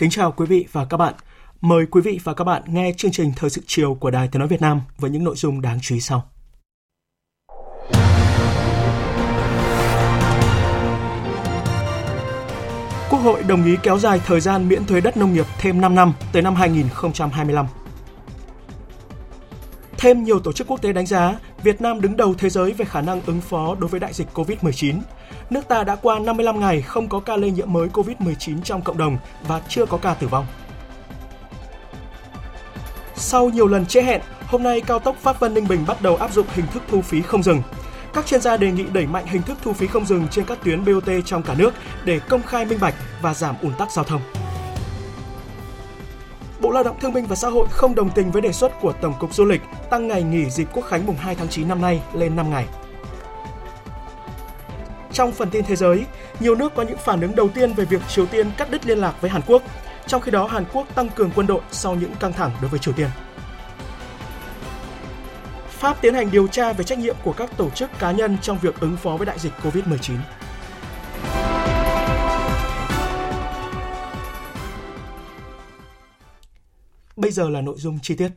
Kính chào quý vị và các bạn. Mời quý vị và các bạn nghe chương trình Thời sự chiều của Đài Tiếng Nói Việt Nam với những nội dung đáng chú ý sau. Quốc hội đồng ý kéo dài thời gian miễn thuế đất nông nghiệp thêm 5 năm tới năm 2025. Thêm nhiều tổ chức quốc tế đánh giá Việt Nam đứng đầu thế giới về khả năng ứng phó đối với đại dịch COVID-19. Nước ta đã qua 55 ngày không có ca lây nhiễm mới COVID-19 trong cộng đồng và chưa có ca tử vong. Sau nhiều lần trễ hẹn, hôm nay cao tốc Pháp Vân Ninh Bình bắt đầu áp dụng hình thức thu phí không dừng. Các chuyên gia đề nghị đẩy mạnh hình thức thu phí không dừng trên các tuyến BOT trong cả nước để công khai minh bạch và giảm ùn tắc giao thông. Bộ Lao động Thương binh và Xã hội không đồng tình với đề xuất của Tổng cục Du lịch tăng ngày nghỉ dịp Quốc khánh mùng 2 tháng 9 năm nay lên 5 ngày. Trong phần tin thế giới, nhiều nước có những phản ứng đầu tiên về việc Triều Tiên cắt đứt liên lạc với Hàn Quốc. Trong khi đó, Hàn Quốc tăng cường quân đội sau những căng thẳng đối với Triều Tiên. Pháp tiến hành điều tra về trách nhiệm của các tổ chức cá nhân trong việc ứng phó với đại dịch COVID-19. Bây giờ là nội dung chi tiết.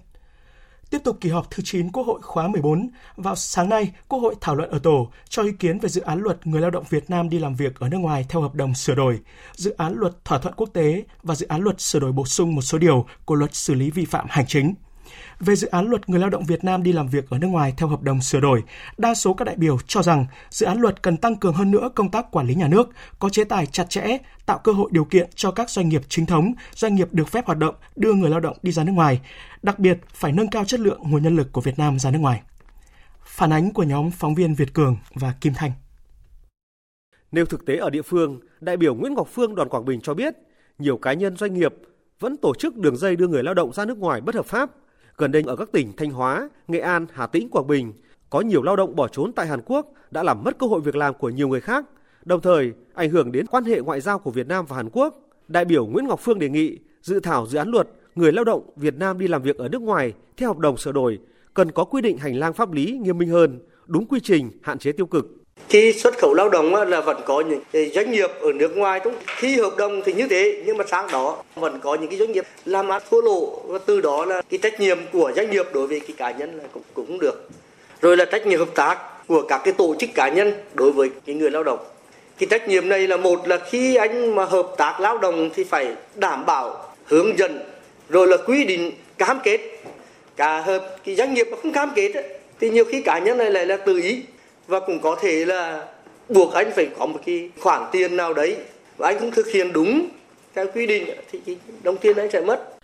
Tiếp tục kỳ họp thứ 9 Quốc hội khóa 14, vào sáng nay, Quốc hội thảo luận ở tổ cho ý kiến về dự án luật người lao động Việt Nam đi làm việc ở nước ngoài theo hợp đồng sửa đổi, dự án luật thỏa thuận quốc tế và dự án luật sửa đổi bổ sung một số điều của luật xử lý vi phạm hành chính về dự án luật người lao động Việt Nam đi làm việc ở nước ngoài theo hợp đồng sửa đổi, đa số các đại biểu cho rằng dự án luật cần tăng cường hơn nữa công tác quản lý nhà nước, có chế tài chặt chẽ, tạo cơ hội điều kiện cho các doanh nghiệp chính thống, doanh nghiệp được phép hoạt động đưa người lao động đi ra nước ngoài, đặc biệt phải nâng cao chất lượng nguồn nhân lực của Việt Nam ra nước ngoài. Phản ánh của nhóm phóng viên Việt Cường và Kim Thanh. Nêu thực tế ở địa phương, đại biểu Nguyễn Ngọc Phương đoàn Quảng Bình cho biết, nhiều cá nhân doanh nghiệp vẫn tổ chức đường dây đưa người lao động ra nước ngoài bất hợp pháp Gần đây ở các tỉnh Thanh Hóa, Nghệ An, Hà Tĩnh, Quảng Bình có nhiều lao động bỏ trốn tại Hàn Quốc đã làm mất cơ hội việc làm của nhiều người khác, đồng thời ảnh hưởng đến quan hệ ngoại giao của Việt Nam và Hàn Quốc. Đại biểu Nguyễn Ngọc Phương đề nghị dự thảo dự án luật người lao động Việt Nam đi làm việc ở nước ngoài theo hợp đồng sửa đổi cần có quy định hành lang pháp lý nghiêm minh hơn, đúng quy trình, hạn chế tiêu cực. Khi xuất khẩu lao động là vẫn có những doanh nghiệp ở nước ngoài đúng khi hợp đồng thì như thế nhưng mà sáng đó vẫn có những cái doanh nghiệp làm ăn thua lỗ. Và từ đó là cái trách nhiệm của doanh nghiệp đối với cái cá nhân là cũng cũng được. Rồi là trách nhiệm hợp tác của các cái tổ chức cá nhân đối với cái người lao động. Cái trách nhiệm này là một là khi anh mà hợp tác lao động thì phải đảm bảo hướng dẫn rồi là quy định cam kết. Cả hợp cái doanh nghiệp mà không cam kết ấy, thì nhiều khi cá nhân này lại là tự ý và cũng có thể là buộc anh phải có một cái khoản tiền nào đấy và anh không thực hiện đúng theo quy định thì đồng tiền anh sẽ mất.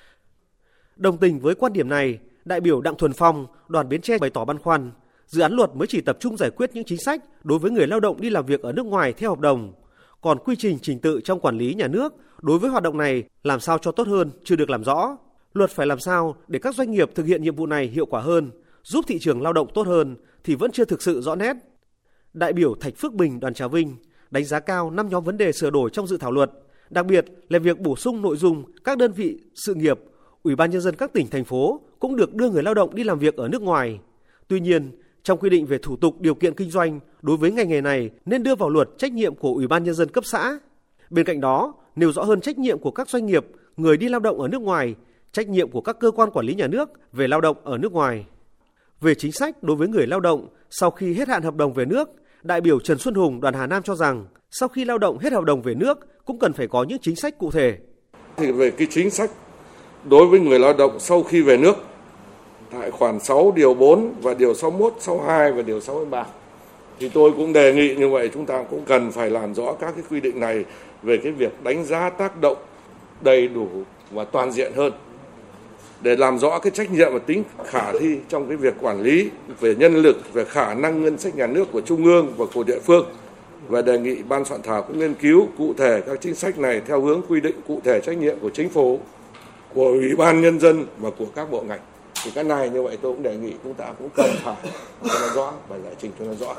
Đồng tình với quan điểm này, đại biểu Đặng Thuần Phong, đoàn Bến Tre bày tỏ băn khoăn, dự án luật mới chỉ tập trung giải quyết những chính sách đối với người lao động đi làm việc ở nước ngoài theo hợp đồng, còn quy trình trình tự trong quản lý nhà nước đối với hoạt động này làm sao cho tốt hơn chưa được làm rõ. Luật phải làm sao để các doanh nghiệp thực hiện nhiệm vụ này hiệu quả hơn, giúp thị trường lao động tốt hơn thì vẫn chưa thực sự rõ nét. Đại biểu Thạch Phước Bình đoàn Trà Vinh đánh giá cao năm nhóm vấn đề sửa đổi trong dự thảo luật, đặc biệt là việc bổ sung nội dung các đơn vị sự nghiệp, Ủy ban nhân dân các tỉnh thành phố cũng được đưa người lao động đi làm việc ở nước ngoài. Tuy nhiên, trong quy định về thủ tục điều kiện kinh doanh đối với ngành nghề này nên đưa vào luật trách nhiệm của Ủy ban nhân dân cấp xã. Bên cạnh đó, nêu rõ hơn trách nhiệm của các doanh nghiệp, người đi lao động ở nước ngoài, trách nhiệm của các cơ quan quản lý nhà nước về lao động ở nước ngoài. Về chính sách đối với người lao động sau khi hết hạn hợp đồng về nước, đại biểu Trần Xuân Hùng đoàn Hà Nam cho rằng sau khi lao động hết hợp đồng về nước cũng cần phải có những chính sách cụ thể. Thì về cái chính sách đối với người lao động sau khi về nước tại khoản 6 điều 4 và điều 61, 62 và điều 63 Thì tôi cũng đề nghị như vậy chúng ta cũng cần phải làm rõ các cái quy định này về cái việc đánh giá tác động đầy đủ và toàn diện hơn để làm rõ cái trách nhiệm và tính khả thi trong cái việc quản lý về nhân lực, về khả năng ngân sách nhà nước của trung ương và của địa phương và đề nghị ban soạn thảo cũng nghiên cứu cụ thể các chính sách này theo hướng quy định cụ thể trách nhiệm của chính phủ, của ủy ban nhân dân và của các bộ ngành. Thì cái này như vậy tôi cũng đề nghị chúng ta cũng cần phải cho nó rõ và giải trình cho nó rõ.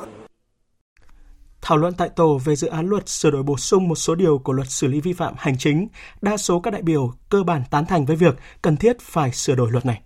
Thảo luận tại tổ về dự án luật sửa đổi bổ sung một số điều của luật xử lý vi phạm hành chính, đa số các đại biểu cơ bản tán thành với việc cần thiết phải sửa đổi luật này.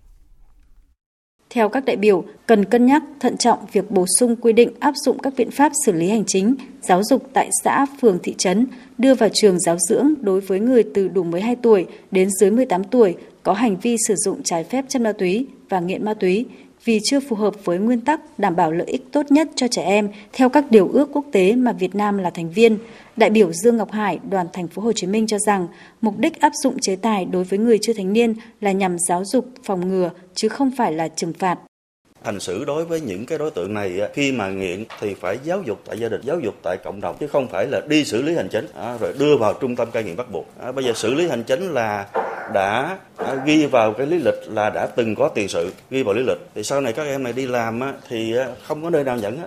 Theo các đại biểu, cần cân nhắc thận trọng việc bổ sung quy định áp dụng các biện pháp xử lý hành chính, giáo dục tại xã, phường, thị trấn, đưa vào trường giáo dưỡng đối với người từ đủ 12 tuổi đến dưới 18 tuổi có hành vi sử dụng trái phép chất ma túy và nghiện ma túy vì chưa phù hợp với nguyên tắc đảm bảo lợi ích tốt nhất cho trẻ em theo các điều ước quốc tế mà Việt Nam là thành viên. Đại biểu Dương Ngọc Hải, đoàn thành phố Hồ Chí Minh cho rằng, mục đích áp dụng chế tài đối với người chưa thành niên là nhằm giáo dục, phòng ngừa chứ không phải là trừng phạt hành xử đối với những cái đối tượng này khi mà nghiện thì phải giáo dục tại gia đình, giáo dục tại cộng đồng, chứ không phải là đi xử lý hành chính. À, rồi đưa vào trung tâm cai nghiện bắt buộc. À, bây giờ xử lý hành chính là đã à, ghi vào cái lý lịch là đã từng có tiền sự, ghi vào lý lịch. Thì sau này các em này đi làm thì không có nơi nào nhận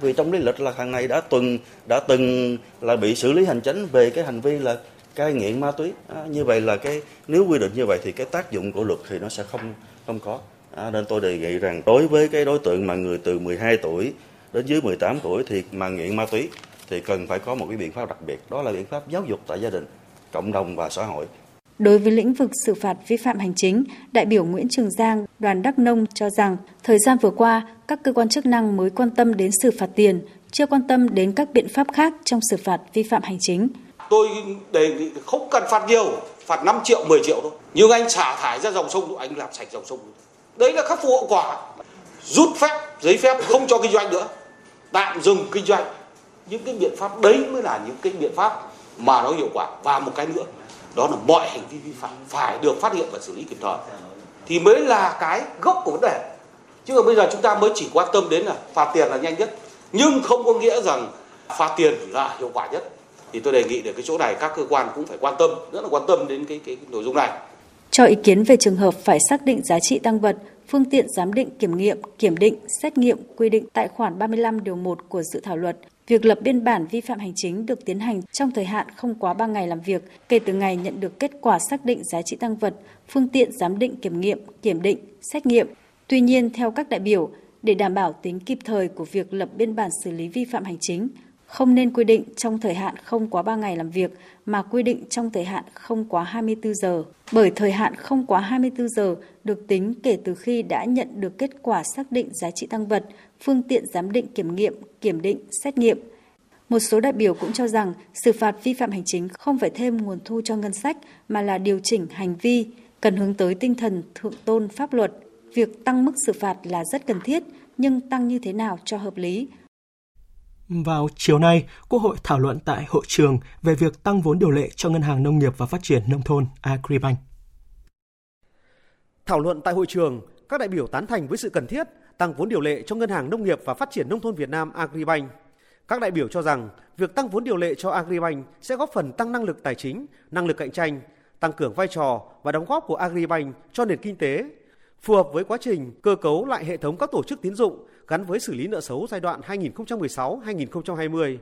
vì trong lý lịch là thằng này đã từng đã từng là bị xử lý hành chính về cái hành vi là cai nghiện ma túy. Như vậy là cái, nếu quy định như vậy thì cái tác dụng của luật thì nó sẽ không không có. À, nên tôi đề nghị rằng đối với cái đối tượng mà người từ 12 tuổi đến dưới 18 tuổi thì mà nghiện ma túy thì cần phải có một cái biện pháp đặc biệt, đó là biện pháp giáo dục tại gia đình, cộng đồng và xã hội. Đối với lĩnh vực xử phạt vi phạm hành chính, đại biểu Nguyễn Trường Giang, đoàn Đắk Nông cho rằng thời gian vừa qua, các cơ quan chức năng mới quan tâm đến xử phạt tiền, chưa quan tâm đến các biện pháp khác trong xử phạt vi phạm hành chính. Tôi đề nghị không cần phạt nhiều, phạt 5 triệu, 10 triệu thôi. Nhưng anh xả thải ra dòng sông, anh làm sạch dòng sông đấy là khắc phục hậu quả. Rút phép giấy phép không cho kinh doanh nữa. Tạm dừng kinh doanh. Những cái biện pháp đấy mới là những cái biện pháp mà nó hiệu quả. Và một cái nữa đó là mọi hành vi vi phạm phải được phát hiện và xử lý kịp thời. Thì mới là cái gốc của vấn đề. Chứ bây giờ chúng ta mới chỉ quan tâm đến là phạt tiền là nhanh nhất. Nhưng không có nghĩa rằng phạt tiền là hiệu quả nhất. Thì tôi đề nghị để cái chỗ này các cơ quan cũng phải quan tâm rất là quan tâm đến cái cái, cái nội dung này cho ý kiến về trường hợp phải xác định giá trị tăng vật, phương tiện giám định kiểm nghiệm, kiểm định, xét nghiệm quy định tại khoản 35 điều 1 của dự thảo luật, việc lập biên bản vi phạm hành chính được tiến hành trong thời hạn không quá 3 ngày làm việc kể từ ngày nhận được kết quả xác định giá trị tăng vật, phương tiện giám định kiểm nghiệm, kiểm định, xét nghiệm. Tuy nhiên, theo các đại biểu, để đảm bảo tính kịp thời của việc lập biên bản xử lý vi phạm hành chính, không nên quy định trong thời hạn không quá 3 ngày làm việc mà quy định trong thời hạn không quá 24 giờ, bởi thời hạn không quá 24 giờ được tính kể từ khi đã nhận được kết quả xác định giá trị tăng vật, phương tiện giám định kiểm nghiệm, kiểm định, xét nghiệm. Một số đại biểu cũng cho rằng xử phạt vi phạm hành chính không phải thêm nguồn thu cho ngân sách mà là điều chỉnh hành vi, cần hướng tới tinh thần thượng tôn pháp luật. Việc tăng mức xử phạt là rất cần thiết, nhưng tăng như thế nào cho hợp lý, vào chiều nay, Quốc hội thảo luận tại hội trường về việc tăng vốn điều lệ cho Ngân hàng Nông nghiệp và Phát triển Nông thôn Agribank. Thảo luận tại hội trường, các đại biểu tán thành với sự cần thiết tăng vốn điều lệ cho Ngân hàng Nông nghiệp và Phát triển Nông thôn Việt Nam Agribank. Các đại biểu cho rằng việc tăng vốn điều lệ cho Agribank sẽ góp phần tăng năng lực tài chính, năng lực cạnh tranh, tăng cường vai trò và đóng góp của Agribank cho nền kinh tế, phù hợp với quá trình cơ cấu lại hệ thống các tổ chức tín dụng gắn với xử lý nợ xấu giai đoạn 2016-2020,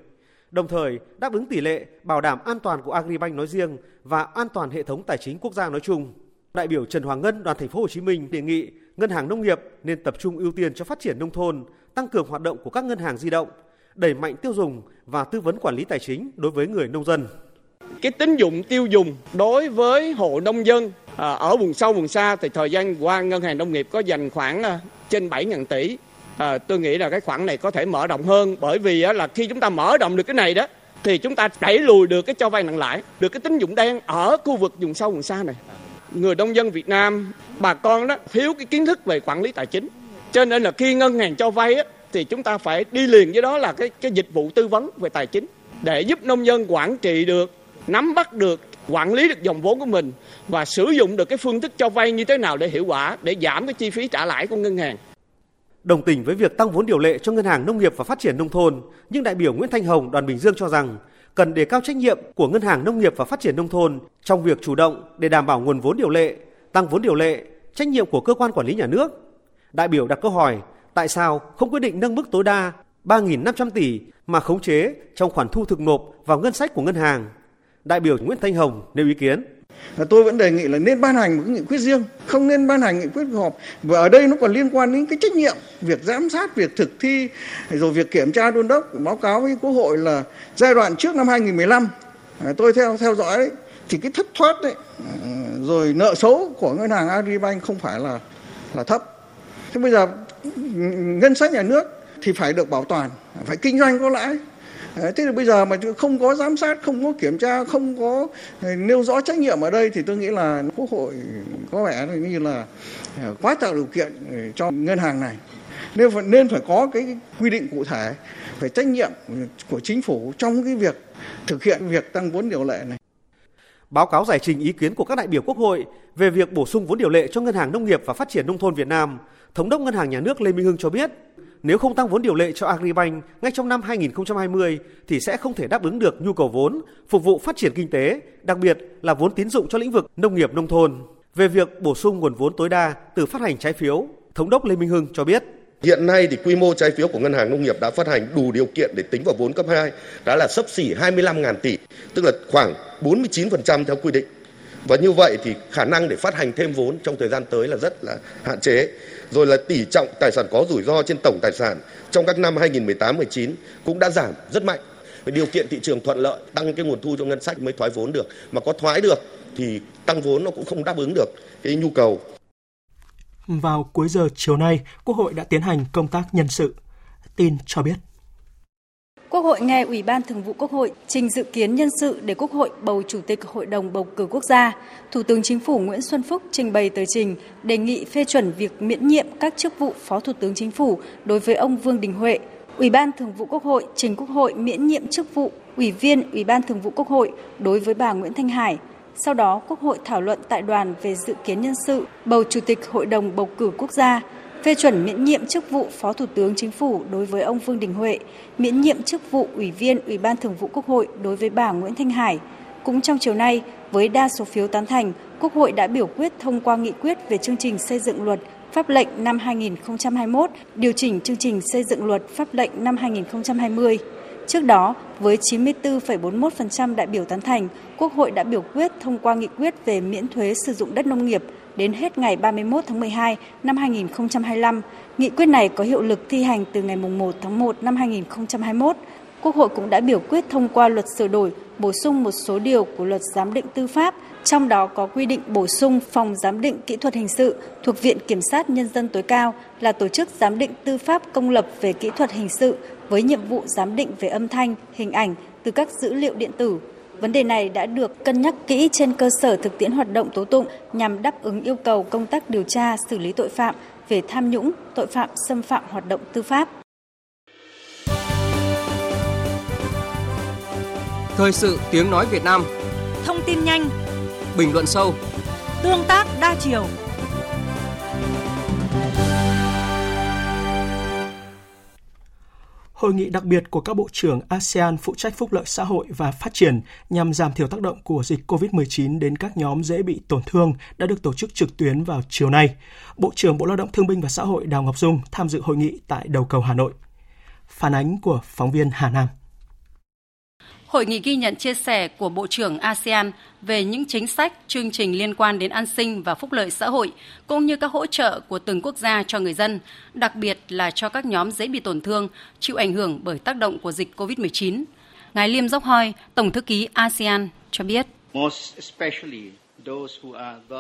đồng thời đáp ứng tỷ lệ bảo đảm an toàn của Agribank nói riêng và an toàn hệ thống tài chính quốc gia nói chung. Đại biểu Trần Hoàng Ngân, đoàn thành phố Hồ Chí Minh đề nghị ngân hàng nông nghiệp nên tập trung ưu tiên cho phát triển nông thôn, tăng cường hoạt động của các ngân hàng di động, đẩy mạnh tiêu dùng và tư vấn quản lý tài chính đối với người nông dân. Cái tín dụng tiêu dùng đối với hộ nông dân à, ở vùng sâu vùng xa thì thời gian qua ngân hàng nông nghiệp có dành khoảng à, trên 7.000 tỷ à, tôi nghĩ là cái khoản này có thể mở rộng hơn bởi vì á, là khi chúng ta mở rộng được cái này đó thì chúng ta đẩy lùi được cái cho vay nặng lãi được cái tín dụng đen ở khu vực vùng sâu vùng xa này. Người nông dân Việt Nam bà con đó thiếu cái kiến thức về quản lý tài chính. Cho nên là khi ngân hàng cho vay á, thì chúng ta phải đi liền với đó là cái cái dịch vụ tư vấn về tài chính. Để giúp nông dân quản trị được nắm bắt được quản lý được dòng vốn của mình và sử dụng được cái phương thức cho vay như thế nào để hiệu quả để giảm cái chi phí trả lãi của ngân hàng. Đồng tình với việc tăng vốn điều lệ cho Ngân hàng Nông nghiệp và Phát triển Nông thôn, nhưng đại biểu Nguyễn Thanh Hồng đoàn Bình Dương cho rằng cần đề cao trách nhiệm của Ngân hàng Nông nghiệp và Phát triển Nông thôn trong việc chủ động để đảm bảo nguồn vốn điều lệ, tăng vốn điều lệ, trách nhiệm của cơ quan quản lý nhà nước. Đại biểu đặt câu hỏi tại sao không quyết định nâng mức tối đa 3.500 tỷ mà khống chế trong khoản thu thực nộp vào ngân sách của ngân hàng. Đại biểu Nguyễn Thanh Hồng nêu ý kiến. Tôi vẫn đề nghị là nên ban hành một cái nghị quyết riêng, không nên ban hành nghị quyết họp. Và ở đây nó còn liên quan đến cái trách nhiệm, việc giám sát, việc thực thi, rồi việc kiểm tra đôn đốc, báo cáo với Quốc hội là giai đoạn trước năm 2015, à, tôi theo theo dõi đấy, thì cái thất thoát đấy, à, rồi nợ xấu của ngân hàng Agribank không phải là là thấp. Thế bây giờ ngân sách nhà nước thì phải được bảo toàn, phải kinh doanh có lãi. Ờ, thế thì bây giờ mà không có giám sát, không có kiểm tra, không có ờ, nêu rõ trách nhiệm ở đây thì tôi nghĩ là Quốc hội có vẻ như là ờ, quá tạo điều kiện cho ngân hàng này. Nên phải, nên phải có cái quy định cụ thể về trách nhiệm của chính phủ trong cái việc thực hiện việc tăng vốn điều lệ này. Báo cáo giải trình ý kiến của các đại biểu Quốc hội về việc bổ sung vốn điều lệ cho Ngân hàng Nông nghiệp và Phát triển Nông thôn Việt Nam, Thống đốc Ngân hàng Nhà nước Lê Minh Hưng cho biết, nếu không tăng vốn điều lệ cho Agribank ngay trong năm 2020 thì sẽ không thể đáp ứng được nhu cầu vốn phục vụ phát triển kinh tế, đặc biệt là vốn tín dụng cho lĩnh vực nông nghiệp nông thôn. Về việc bổ sung nguồn vốn tối đa từ phát hành trái phiếu, Thống đốc Lê Minh Hưng cho biết Hiện nay thì quy mô trái phiếu của ngân hàng nông nghiệp đã phát hành đủ điều kiện để tính vào vốn cấp 2 đã là sấp xỉ 25.000 tỷ, tức là khoảng 49% theo quy định. Và như vậy thì khả năng để phát hành thêm vốn trong thời gian tới là rất là hạn chế. Rồi là tỷ trọng tài sản có rủi ro trên tổng tài sản trong các năm 2018-19 cũng đã giảm rất mạnh. Điều kiện thị trường thuận lợi, tăng cái nguồn thu cho ngân sách mới thoái vốn được. Mà có thoái được thì tăng vốn nó cũng không đáp ứng được cái nhu cầu. Vào cuối giờ chiều nay, Quốc hội đã tiến hành công tác nhân sự. Tin cho biết. Quốc hội nghe Ủy ban Thường vụ Quốc hội trình dự kiến nhân sự để Quốc hội bầu Chủ tịch Hội đồng bầu cử quốc gia. Thủ tướng Chính phủ Nguyễn Xuân Phúc trình bày tờ trình đề nghị phê chuẩn việc miễn nhiệm các chức vụ Phó Thủ tướng Chính phủ đối với ông Vương Đình Huệ. Ủy ban Thường vụ Quốc hội trình Quốc hội miễn nhiệm chức vụ Ủy viên Ủy ban Thường vụ Quốc hội đối với bà Nguyễn Thanh Hải. Sau đó, Quốc hội thảo luận tại đoàn về dự kiến nhân sự bầu Chủ tịch Hội đồng bầu cử quốc gia phê chuẩn miễn nhiệm chức vụ Phó Thủ tướng Chính phủ đối với ông Vương Đình Huệ, miễn nhiệm chức vụ Ủy viên Ủy ban Thường vụ Quốc hội đối với bà Nguyễn Thanh Hải. Cũng trong chiều nay, với đa số phiếu tán thành, Quốc hội đã biểu quyết thông qua nghị quyết về chương trình xây dựng luật pháp lệnh năm 2021, điều chỉnh chương trình xây dựng luật pháp lệnh năm 2020. Trước đó, với 94,41% đại biểu tán thành, Quốc hội đã biểu quyết thông qua nghị quyết về miễn thuế sử dụng đất nông nghiệp đến hết ngày 31 tháng 12 năm 2025. Nghị quyết này có hiệu lực thi hành từ ngày 1 tháng 1 năm 2021. Quốc hội cũng đã biểu quyết thông qua luật sửa đổi, bổ sung một số điều của luật giám định tư pháp, trong đó có quy định bổ sung phòng giám định kỹ thuật hình sự thuộc Viện Kiểm sát Nhân dân tối cao là tổ chức giám định tư pháp công lập về kỹ thuật hình sự với nhiệm vụ giám định về âm thanh, hình ảnh từ các dữ liệu điện tử. Vấn đề này đã được cân nhắc kỹ trên cơ sở thực tiễn hoạt động tố tụng nhằm đáp ứng yêu cầu công tác điều tra, xử lý tội phạm về tham nhũng, tội phạm xâm phạm hoạt động tư pháp. Thời sự tiếng nói Việt Nam. Thông tin nhanh. Bình luận sâu. Tương tác đa chiều Hội nghị đặc biệt của các bộ trưởng ASEAN phụ trách phúc lợi xã hội và phát triển nhằm giảm thiểu tác động của dịch COVID-19 đến các nhóm dễ bị tổn thương đã được tổ chức trực tuyến vào chiều nay. Bộ trưởng Bộ Lao động Thương binh và Xã hội Đào Ngọc Dung tham dự hội nghị tại đầu cầu Hà Nội. Phản ánh của phóng viên Hà Nam. Hội nghị ghi nhận chia sẻ của Bộ trưởng ASEAN về những chính sách, chương trình liên quan đến an sinh và phúc lợi xã hội, cũng như các hỗ trợ của từng quốc gia cho người dân, đặc biệt là cho các nhóm dễ bị tổn thương, chịu ảnh hưởng bởi tác động của dịch COVID-19. Ngài Liêm Dốc Hoi, Tổng thư ký ASEAN cho biết.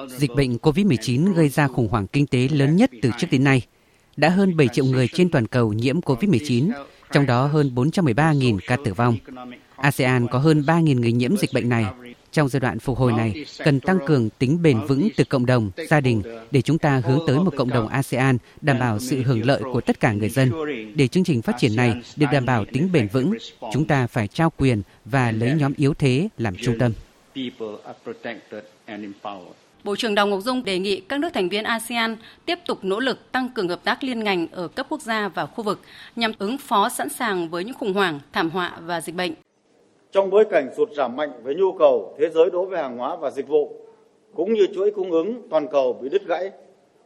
Dịch bệnh COVID-19 gây ra khủng hoảng kinh tế lớn nhất từ trước đến nay. Đã hơn 7 triệu người trên toàn cầu nhiễm COVID-19, trong đó hơn 413.000 ca tử vong. ASEAN có hơn 3.000 người nhiễm dịch bệnh này. Trong giai đoạn phục hồi này, cần tăng cường tính bền vững từ cộng đồng, gia đình để chúng ta hướng tới một cộng đồng ASEAN đảm bảo sự hưởng lợi của tất cả người dân. Để chương trình phát triển này được đảm bảo tính bền vững, chúng ta phải trao quyền và lấy nhóm yếu thế làm trung tâm. Bộ trưởng Đào Ngọc Dung đề nghị các nước thành viên ASEAN tiếp tục nỗ lực tăng cường hợp tác liên ngành ở cấp quốc gia và khu vực nhằm ứng phó sẵn sàng với những khủng hoảng, thảm họa và dịch bệnh. Trong bối cảnh sụt giảm mạnh về nhu cầu thế giới đối với hàng hóa và dịch vụ, cũng như chuỗi cung ứng toàn cầu bị đứt gãy,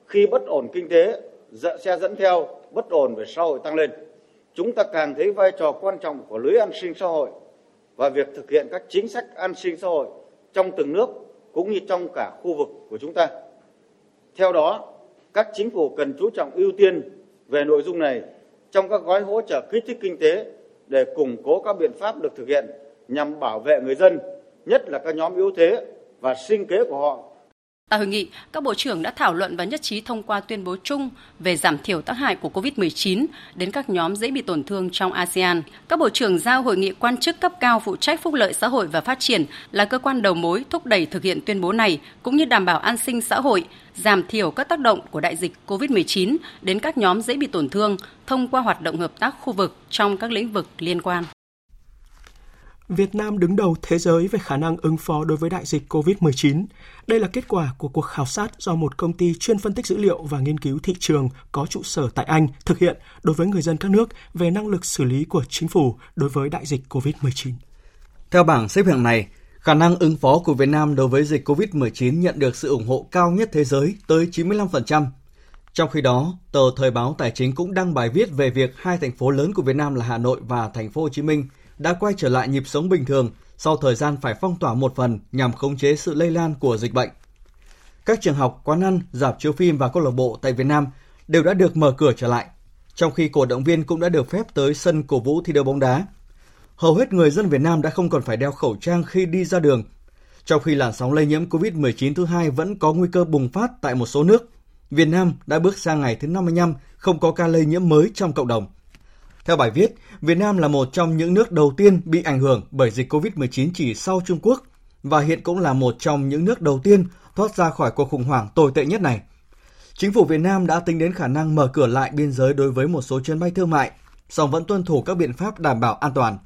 khi bất ổn kinh tế sẽ dẫn theo bất ổn về xã hội tăng lên. Chúng ta càng thấy vai trò quan trọng của lưới an sinh xã hội và việc thực hiện các chính sách an sinh xã hội trong từng nước cũng như trong cả khu vực của chúng ta. Theo đó, các chính phủ cần chú trọng ưu tiên về nội dung này trong các gói hỗ trợ kích thích kinh tế để củng cố các biện pháp được thực hiện nhằm bảo vệ người dân, nhất là các nhóm yếu thế và sinh kế của họ Tại hội nghị, các bộ trưởng đã thảo luận và nhất trí thông qua tuyên bố chung về giảm thiểu tác hại của COVID-19 đến các nhóm dễ bị tổn thương trong ASEAN. Các bộ trưởng giao hội nghị quan chức cấp cao phụ trách phúc lợi xã hội và phát triển là cơ quan đầu mối thúc đẩy thực hiện tuyên bố này cũng như đảm bảo an sinh xã hội, giảm thiểu các tác động của đại dịch COVID-19 đến các nhóm dễ bị tổn thương thông qua hoạt động hợp tác khu vực trong các lĩnh vực liên quan. Việt Nam đứng đầu thế giới về khả năng ứng phó đối với đại dịch COVID-19. Đây là kết quả của cuộc khảo sát do một công ty chuyên phân tích dữ liệu và nghiên cứu thị trường có trụ sở tại Anh thực hiện đối với người dân các nước về năng lực xử lý của chính phủ đối với đại dịch COVID-19. Theo bảng xếp hạng này, khả năng ứng phó của Việt Nam đối với dịch COVID-19 nhận được sự ủng hộ cao nhất thế giới tới 95%. Trong khi đó, tờ Thời báo Tài chính cũng đăng bài viết về việc hai thành phố lớn của Việt Nam là Hà Nội và Thành phố Hồ Chí Minh đã quay trở lại nhịp sống bình thường sau thời gian phải phong tỏa một phần nhằm khống chế sự lây lan của dịch bệnh. Các trường học, quán ăn, dạp chiếu phim và câu lạc bộ tại Việt Nam đều đã được mở cửa trở lại, trong khi cổ động viên cũng đã được phép tới sân cổ vũ thi đấu bóng đá. Hầu hết người dân Việt Nam đã không còn phải đeo khẩu trang khi đi ra đường, trong khi làn sóng lây nhiễm COVID-19 thứ hai vẫn có nguy cơ bùng phát tại một số nước. Việt Nam đã bước sang ngày thứ 55 không có ca lây nhiễm mới trong cộng đồng. Theo bài viết, Việt Nam là một trong những nước đầu tiên bị ảnh hưởng bởi dịch COVID-19 chỉ sau Trung Quốc và hiện cũng là một trong những nước đầu tiên thoát ra khỏi cuộc khủng hoảng tồi tệ nhất này. Chính phủ Việt Nam đã tính đến khả năng mở cửa lại biên giới đối với một số chuyến bay thương mại, song vẫn tuân thủ các biện pháp đảm bảo an toàn.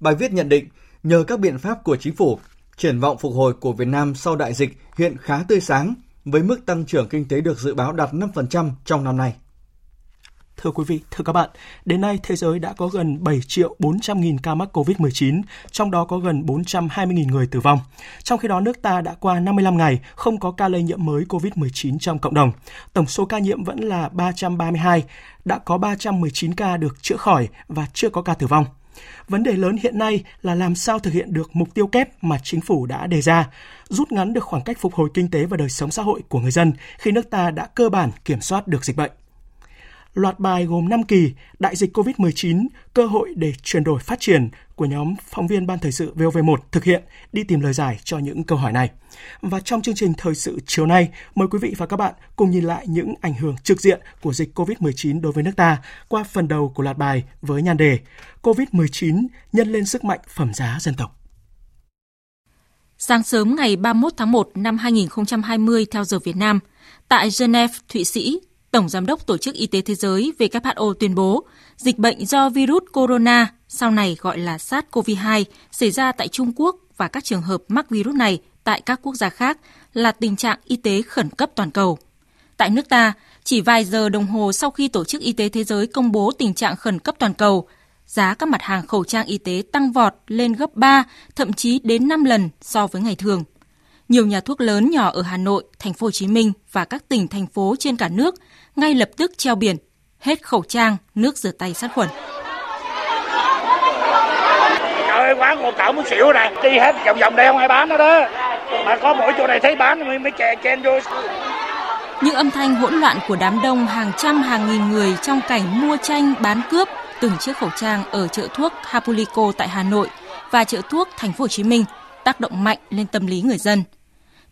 Bài viết nhận định, nhờ các biện pháp của chính phủ, triển vọng phục hồi của Việt Nam sau đại dịch hiện khá tươi sáng, với mức tăng trưởng kinh tế được dự báo đạt 5% trong năm nay. Thưa quý vị, thưa các bạn, đến nay thế giới đã có gần 7 triệu 400 nghìn ca mắc COVID-19, trong đó có gần 420 nghìn người tử vong. Trong khi đó, nước ta đã qua 55 ngày không có ca lây nhiễm mới COVID-19 trong cộng đồng. Tổng số ca nhiễm vẫn là 332, đã có 319 ca được chữa khỏi và chưa có ca tử vong. Vấn đề lớn hiện nay là làm sao thực hiện được mục tiêu kép mà chính phủ đã đề ra, rút ngắn được khoảng cách phục hồi kinh tế và đời sống xã hội của người dân khi nước ta đã cơ bản kiểm soát được dịch bệnh. Loạt bài gồm 5 kỳ Đại dịch COVID-19, cơ hội để chuyển đổi phát triển của nhóm phóng viên Ban Thời sự VOV1 thực hiện đi tìm lời giải cho những câu hỏi này. Và trong chương trình Thời sự chiều nay, mời quý vị và các bạn cùng nhìn lại những ảnh hưởng trực diện của dịch COVID-19 đối với nước ta qua phần đầu của loạt bài với nhan đề COVID-19 nhân lên sức mạnh phẩm giá dân tộc. Sáng sớm ngày 31 tháng 1 năm 2020 theo giờ Việt Nam, tại Geneva, Thụy Sĩ, Tổng Giám đốc Tổ chức Y tế Thế giới WHO tuyên bố dịch bệnh do virus corona, sau này gọi là SARS-CoV-2, xảy ra tại Trung Quốc và các trường hợp mắc virus này tại các quốc gia khác là tình trạng y tế khẩn cấp toàn cầu. Tại nước ta, chỉ vài giờ đồng hồ sau khi Tổ chức Y tế Thế giới công bố tình trạng khẩn cấp toàn cầu, giá các mặt hàng khẩu trang y tế tăng vọt lên gấp 3, thậm chí đến 5 lần so với ngày thường. Nhiều nhà thuốc lớn nhỏ ở Hà Nội, Thành phố Hồ Chí Minh và các tỉnh thành phố trên cả nước ngay lập tức treo biển hết khẩu trang, nước rửa tay sát khuẩn. Trời ơi, quán một cậu muốn xỉu này, đi hết vòng vòng đây không ai bán nữa đó. Mà có mỗi chỗ này thấy bán mới mới chè chen vô. Những âm thanh hỗn loạn của đám đông hàng trăm hàng nghìn người trong cảnh mua tranh bán cướp từng chiếc khẩu trang ở chợ thuốc Hapulico tại Hà Nội và chợ thuốc Thành phố Hồ Chí Minh tác động mạnh lên tâm lý người dân.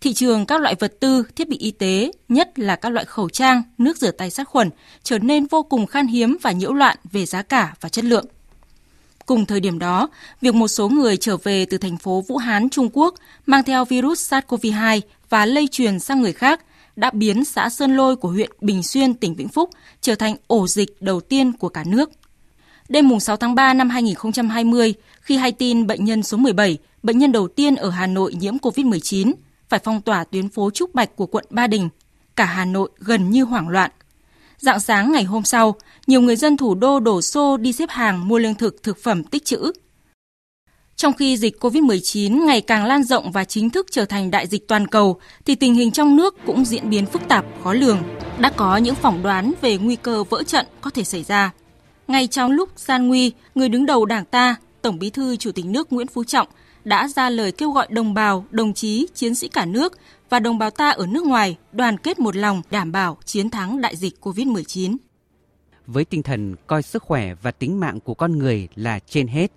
Thị trường các loại vật tư, thiết bị y tế, nhất là các loại khẩu trang, nước rửa tay sát khuẩn, trở nên vô cùng khan hiếm và nhiễu loạn về giá cả và chất lượng. Cùng thời điểm đó, việc một số người trở về từ thành phố Vũ Hán, Trung Quốc mang theo virus SARS-CoV-2 và lây truyền sang người khác đã biến xã Sơn Lôi của huyện Bình Xuyên, tỉnh Vĩnh Phúc trở thành ổ dịch đầu tiên của cả nước. Đêm 6 tháng 3 năm 2020, khi hay tin bệnh nhân số 17, bệnh nhân đầu tiên ở Hà Nội nhiễm COVID-19, phải phong tỏa tuyến phố Trúc Bạch của quận Ba Đình. Cả Hà Nội gần như hoảng loạn. Dạng sáng ngày hôm sau, nhiều người dân thủ đô đổ xô đi xếp hàng mua lương thực, thực phẩm tích trữ. Trong khi dịch COVID-19 ngày càng lan rộng và chính thức trở thành đại dịch toàn cầu, thì tình hình trong nước cũng diễn biến phức tạp, khó lường. Đã có những phỏng đoán về nguy cơ vỡ trận có thể xảy ra. Ngay trong lúc gian nguy, người đứng đầu đảng ta, Tổng bí thư Chủ tịch nước Nguyễn Phú Trọng đã ra lời kêu gọi đồng bào, đồng chí, chiến sĩ cả nước và đồng bào ta ở nước ngoài đoàn kết một lòng đảm bảo chiến thắng đại dịch COVID-19. Với tinh thần coi sức khỏe và tính mạng của con người là trên hết,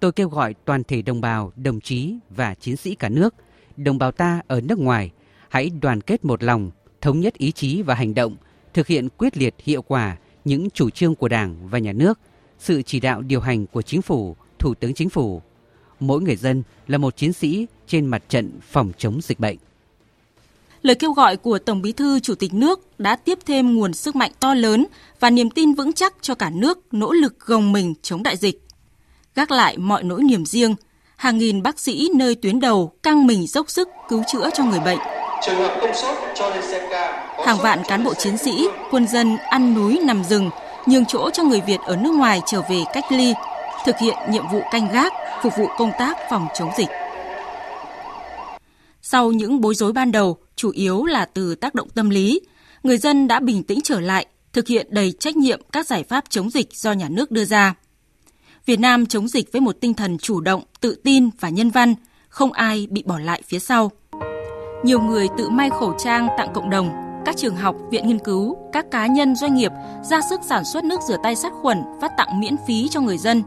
tôi kêu gọi toàn thể đồng bào, đồng chí và chiến sĩ cả nước, đồng bào ta ở nước ngoài hãy đoàn kết một lòng, thống nhất ý chí và hành động, thực hiện quyết liệt hiệu quả những chủ trương của Đảng và Nhà nước, sự chỉ đạo điều hành của Chính phủ, Thủ tướng Chính phủ. Mỗi người dân là một chiến sĩ trên mặt trận phòng chống dịch bệnh. Lời kêu gọi của Tổng Bí thư Chủ tịch nước đã tiếp thêm nguồn sức mạnh to lớn và niềm tin vững chắc cho cả nước nỗ lực gồng mình chống đại dịch. Gác lại mọi nỗi niềm riêng, hàng nghìn bác sĩ nơi tuyến đầu căng mình dốc sức cứu chữa cho người bệnh. Trường hợp công sốt cho lên xe ca. Hàng vạn cán bộ chiến sĩ, quân dân ăn núi nằm rừng, nhường chỗ cho người Việt ở nước ngoài trở về cách ly, thực hiện nhiệm vụ canh gác, phục vụ công tác phòng chống dịch. Sau những bối rối ban đầu, chủ yếu là từ tác động tâm lý, người dân đã bình tĩnh trở lại, thực hiện đầy trách nhiệm các giải pháp chống dịch do nhà nước đưa ra. Việt Nam chống dịch với một tinh thần chủ động, tự tin và nhân văn, không ai bị bỏ lại phía sau. Nhiều người tự may khẩu trang tặng cộng đồng, các trường học, viện nghiên cứu, các cá nhân doanh nghiệp ra sức sản xuất nước rửa tay sát khuẩn phát tặng miễn phí cho người dân.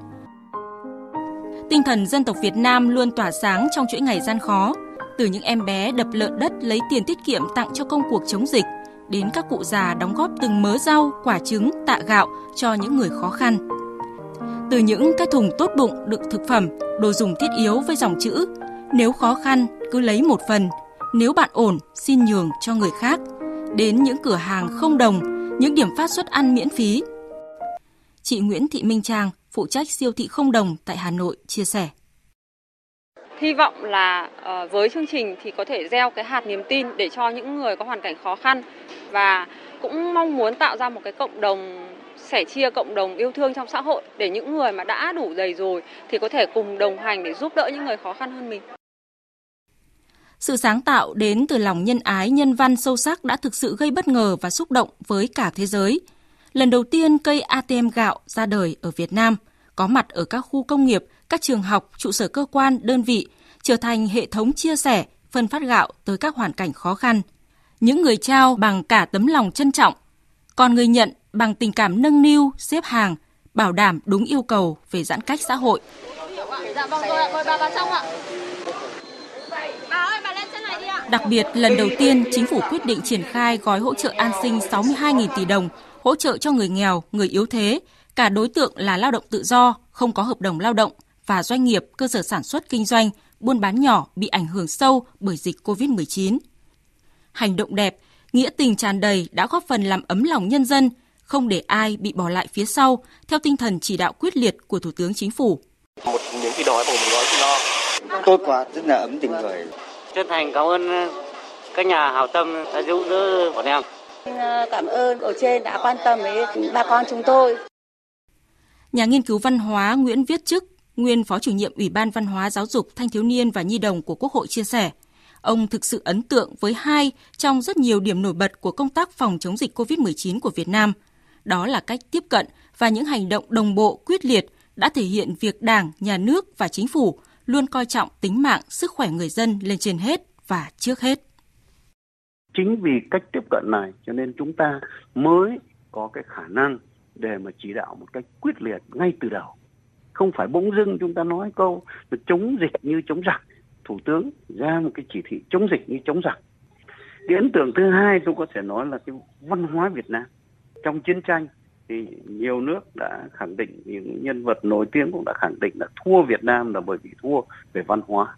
Tinh thần dân tộc Việt Nam luôn tỏa sáng trong chuỗi ngày gian khó, từ những em bé đập lợn đất lấy tiền tiết kiệm tặng cho công cuộc chống dịch, đến các cụ già đóng góp từng mớ rau, quả trứng, tạ gạo cho những người khó khăn. Từ những cái thùng tốt bụng đựng thực phẩm, đồ dùng thiết yếu với dòng chữ nếu khó khăn cứ lấy một phần, nếu bạn ổn xin nhường cho người khác, đến những cửa hàng không đồng, những điểm phát suất ăn miễn phí. Chị Nguyễn Thị Minh Trang, phụ trách siêu thị không đồng tại Hà Nội chia sẻ. Hy vọng là uh, với chương trình thì có thể gieo cái hạt niềm tin để cho những người có hoàn cảnh khó khăn và cũng mong muốn tạo ra một cái cộng đồng sẻ chia cộng đồng yêu thương trong xã hội để những người mà đã đủ đầy rồi thì có thể cùng đồng hành để giúp đỡ những người khó khăn hơn mình. Sự sáng tạo đến từ lòng nhân ái nhân văn sâu sắc đã thực sự gây bất ngờ và xúc động với cả thế giới. Lần đầu tiên cây ATM gạo ra đời ở Việt Nam, có mặt ở các khu công nghiệp, các trường học, trụ sở cơ quan, đơn vị, trở thành hệ thống chia sẻ, phân phát gạo tới các hoàn cảnh khó khăn. Những người trao bằng cả tấm lòng trân trọng, còn người nhận bằng tình cảm nâng niu, xếp hàng, bảo đảm đúng yêu cầu về giãn cách xã hội. Dạ vâng rồi ạ, mời bà vào trong ạ. Đặc biệt, lần đầu tiên, chính phủ quyết định triển khai gói hỗ trợ an sinh 62.000 tỷ đồng, hỗ trợ cho người nghèo, người yếu thế, cả đối tượng là lao động tự do, không có hợp đồng lao động và doanh nghiệp, cơ sở sản xuất kinh doanh, buôn bán nhỏ bị ảnh hưởng sâu bởi dịch COVID-19. Hành động đẹp, nghĩa tình tràn đầy đã góp phần làm ấm lòng nhân dân, không để ai bị bỏ lại phía sau, theo tinh thần chỉ đạo quyết liệt của Thủ tướng Chính phủ. Một những cái đói một gói no. Tốt quá, rất là ấm tình người. Chân thành cảm ơn các nhà hảo tâm đã giúp đỡ bọn em. Cảm ơn ở trên đã quan tâm với bà con chúng tôi. Nhà nghiên cứu văn hóa Nguyễn Viết Chức, nguyên Phó chủ nhiệm Ủy ban Văn hóa Giáo dục Thanh thiếu niên và Nhi đồng của Quốc hội chia sẻ, ông thực sự ấn tượng với hai trong rất nhiều điểm nổi bật của công tác phòng chống dịch COVID-19 của Việt Nam. Đó là cách tiếp cận và những hành động đồng bộ quyết liệt đã thể hiện việc Đảng, Nhà nước và Chính phủ luôn coi trọng tính mạng, sức khỏe người dân lên trên hết và trước hết. Chính vì cách tiếp cận này cho nên chúng ta mới có cái khả năng để mà chỉ đạo một cách quyết liệt ngay từ đầu. Không phải bỗng dưng chúng ta nói câu là chống dịch như chống giặc. Thủ tướng ra một cái chỉ thị chống dịch như chống giặc. Cái ấn tượng thứ hai tôi có thể nói là cái văn hóa Việt Nam. Trong chiến tranh thì nhiều nước đã khẳng định những nhân vật nổi tiếng cũng đã khẳng định là thua Việt Nam là bởi vì thua về văn hóa.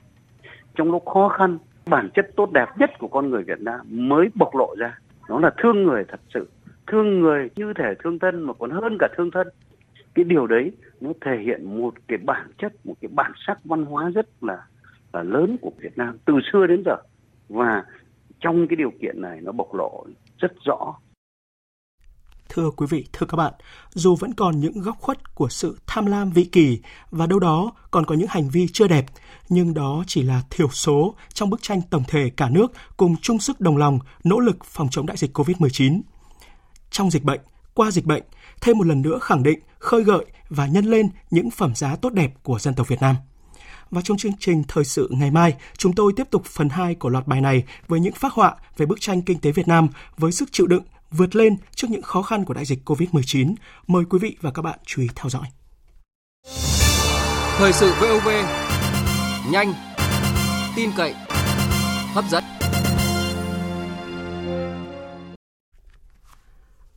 Trong lúc khó khăn, bản chất tốt đẹp nhất của con người Việt Nam mới bộc lộ ra. Đó là thương người thật sự, thương người như thể thương thân mà còn hơn cả thương thân. Cái điều đấy nó thể hiện một cái bản chất, một cái bản sắc văn hóa rất là là lớn của Việt Nam từ xưa đến giờ. và trong cái điều kiện này nó bộc lộ rất rõ Thưa quý vị, thưa các bạn, dù vẫn còn những góc khuất của sự tham lam vị kỳ và đâu đó còn có những hành vi chưa đẹp, nhưng đó chỉ là thiểu số trong bức tranh tổng thể cả nước cùng chung sức đồng lòng nỗ lực phòng chống đại dịch COVID-19. Trong dịch bệnh, qua dịch bệnh, thêm một lần nữa khẳng định, khơi gợi và nhân lên những phẩm giá tốt đẹp của dân tộc Việt Nam. Và trong chương trình Thời sự ngày mai, chúng tôi tiếp tục phần 2 của loạt bài này với những phác họa về bức tranh kinh tế Việt Nam với sức chịu đựng vượt lên trước những khó khăn của đại dịch COVID-19. Mời quý vị và các bạn chú ý theo dõi. Thời sự VOV, nhanh, tin cậy, hấp dẫn.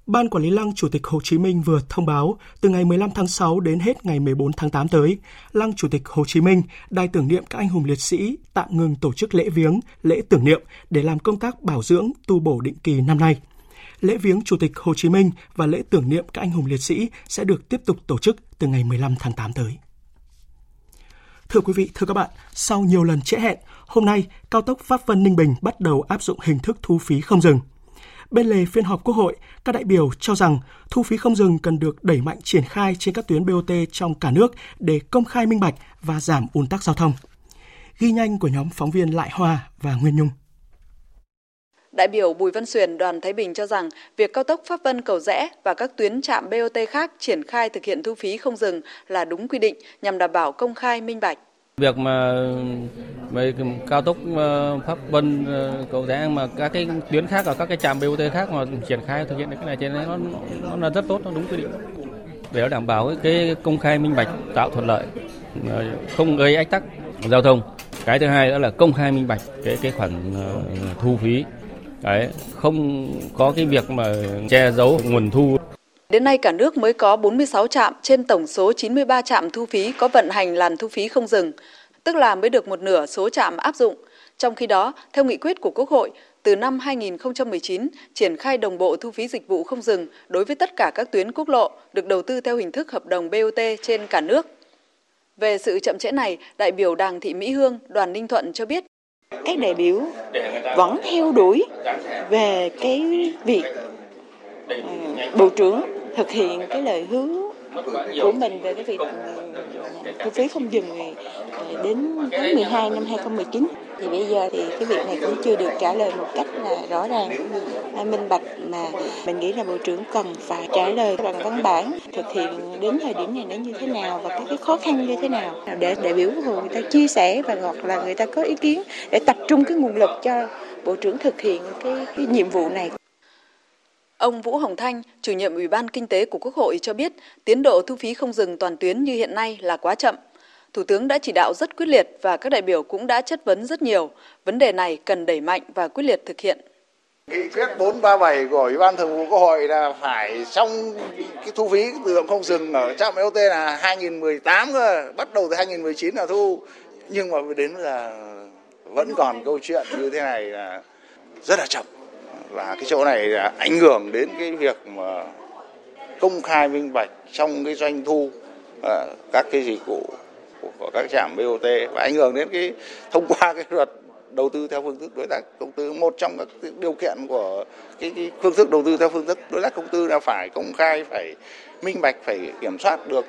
Ban Quản lý Lăng Chủ tịch Hồ Chí Minh vừa thông báo từ ngày 15 tháng 6 đến hết ngày 14 tháng 8 tới, Lăng Chủ tịch Hồ Chí Minh, đài tưởng niệm các anh hùng liệt sĩ tạm ngừng tổ chức lễ viếng, lễ tưởng niệm để làm công tác bảo dưỡng, tu bổ định kỳ năm nay lễ viếng Chủ tịch Hồ Chí Minh và lễ tưởng niệm các anh hùng liệt sĩ sẽ được tiếp tục tổ chức từ ngày 15 tháng 8 tới. Thưa quý vị, thưa các bạn, sau nhiều lần trễ hẹn, hôm nay cao tốc Pháp Vân Ninh Bình bắt đầu áp dụng hình thức thu phí không dừng. Bên lề phiên họp Quốc hội, các đại biểu cho rằng thu phí không dừng cần được đẩy mạnh triển khai trên các tuyến BOT trong cả nước để công khai minh bạch và giảm ùn tắc giao thông. Ghi nhanh của nhóm phóng viên Lại Hoa và Nguyên Nhung. Đại biểu Bùi Văn Xuyền đoàn Thái Bình cho rằng việc cao tốc Pháp Vân Cầu Rẽ và các tuyến trạm BOT khác triển khai thực hiện thu phí không dừng là đúng quy định nhằm đảm bảo công khai minh bạch. Việc mà về cao tốc ờ, Pháp Vân ờ, Cầu Rẽ mà các cái tuyến khác ở các cái trạm BOT khác mà triển khai thực hiện cái này trên nó nó là rất tốt, nó đúng quy định để đảm bảo cái công khai minh bạch tạo thuận lợi ờ, không gây ách tắc giao thông cái thứ hai đó là công khai minh bạch cái cái khoản thu phí Đấy, không có cái việc mà che giấu nguồn thu. Đến nay cả nước mới có 46 trạm trên tổng số 93 trạm thu phí có vận hành làn thu phí không dừng, tức là mới được một nửa số trạm áp dụng. Trong khi đó, theo nghị quyết của Quốc hội, từ năm 2019 triển khai đồng bộ thu phí dịch vụ không dừng đối với tất cả các tuyến quốc lộ được đầu tư theo hình thức hợp đồng BOT trên cả nước. Về sự chậm trễ này, đại biểu Đàng Thị Mỹ Hương, đoàn Ninh Thuận cho biết các đại biểu vẫn theo đuổi về cái việc ờ, bộ trưởng thực hiện cái lời hứa của mình về cái việc ừ, thu phí không dừng này ờ, đến tháng 12 năm 2019 thì bây giờ thì cái việc này cũng chưa được trả lời một cách là rõ ràng. Minh bạch mà mình nghĩ là bộ trưởng cần phải trả lời bằng văn bản thực hiện đến thời điểm này nó như thế nào và các cái khó khăn như thế nào. Để đại biểu quốc hội người ta chia sẻ và hoặc là người ta có ý kiến để tập trung cái nguồn lực cho bộ trưởng thực hiện cái, cái nhiệm vụ này. Ông Vũ Hồng Thanh, chủ nhiệm Ủy ban Kinh tế của Quốc hội cho biết tiến độ thu phí không dừng toàn tuyến như hiện nay là quá chậm. Thủ tướng đã chỉ đạo rất quyết liệt và các đại biểu cũng đã chất vấn rất nhiều. Vấn đề này cần đẩy mạnh và quyết liệt thực hiện. Nghị quyết 437 của Ủy ban Thường vụ Quốc hội là phải xong cái thu phí tự động không dừng ở trạm BOT là 2018 cơ, bắt đầu từ 2019 là thu. Nhưng mà đến là vẫn còn câu chuyện như thế này là rất là chậm và cái chỗ này là ảnh hưởng đến cái việc mà công khai minh bạch trong cái doanh thu à, các cái dịch vụ của các trạm BOT và ảnh hưởng đến cái thông qua cái luật đầu tư theo phương thức đối tác công tư. Một trong các điều kiện của cái, cái phương thức đầu tư theo phương thức đối tác công tư là phải công khai phải minh bạch phải kiểm soát được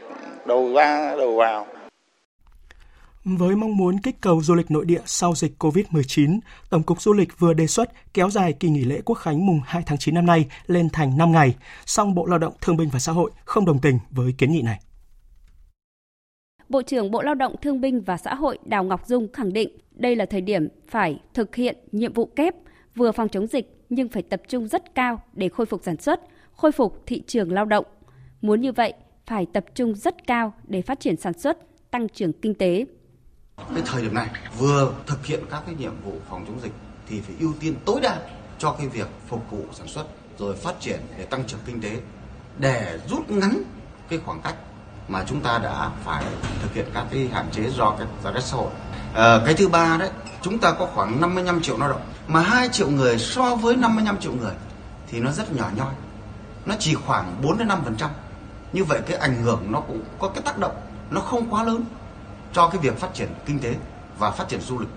đầu ra đầu vào với mong muốn kích cầu du lịch nội địa sau dịch COVID-19, Tổng cục Du lịch vừa đề xuất kéo dài kỳ nghỉ lễ Quốc khánh mùng 2 tháng 9 năm nay lên thành 5 ngày, song Bộ Lao động Thương binh và Xã hội không đồng tình với kiến nghị này. Bộ trưởng Bộ Lao động Thương binh và Xã hội Đào Ngọc Dung khẳng định đây là thời điểm phải thực hiện nhiệm vụ kép vừa phòng chống dịch nhưng phải tập trung rất cao để khôi phục sản xuất, khôi phục thị trường lao động. Muốn như vậy, phải tập trung rất cao để phát triển sản xuất, tăng trưởng kinh tế. Cái thời điểm này vừa thực hiện các cái nhiệm vụ phòng chống dịch thì phải ưu tiên tối đa cho cái việc phục vụ sản xuất rồi phát triển để tăng trưởng kinh tế để rút ngắn cái khoảng cách mà chúng ta đã phải thực hiện các cái hạn chế do cái giãn cách xã hội. À, cái thứ ba đấy, chúng ta có khoảng 55 triệu lao động mà 2 triệu người so với 55 triệu người thì nó rất nhỏ nhoi. Nó chỉ khoảng 4 đến 5%. Như vậy cái ảnh hưởng nó cũng có cái tác động nó không quá lớn cho cái việc phát triển kinh tế và phát triển du lịch.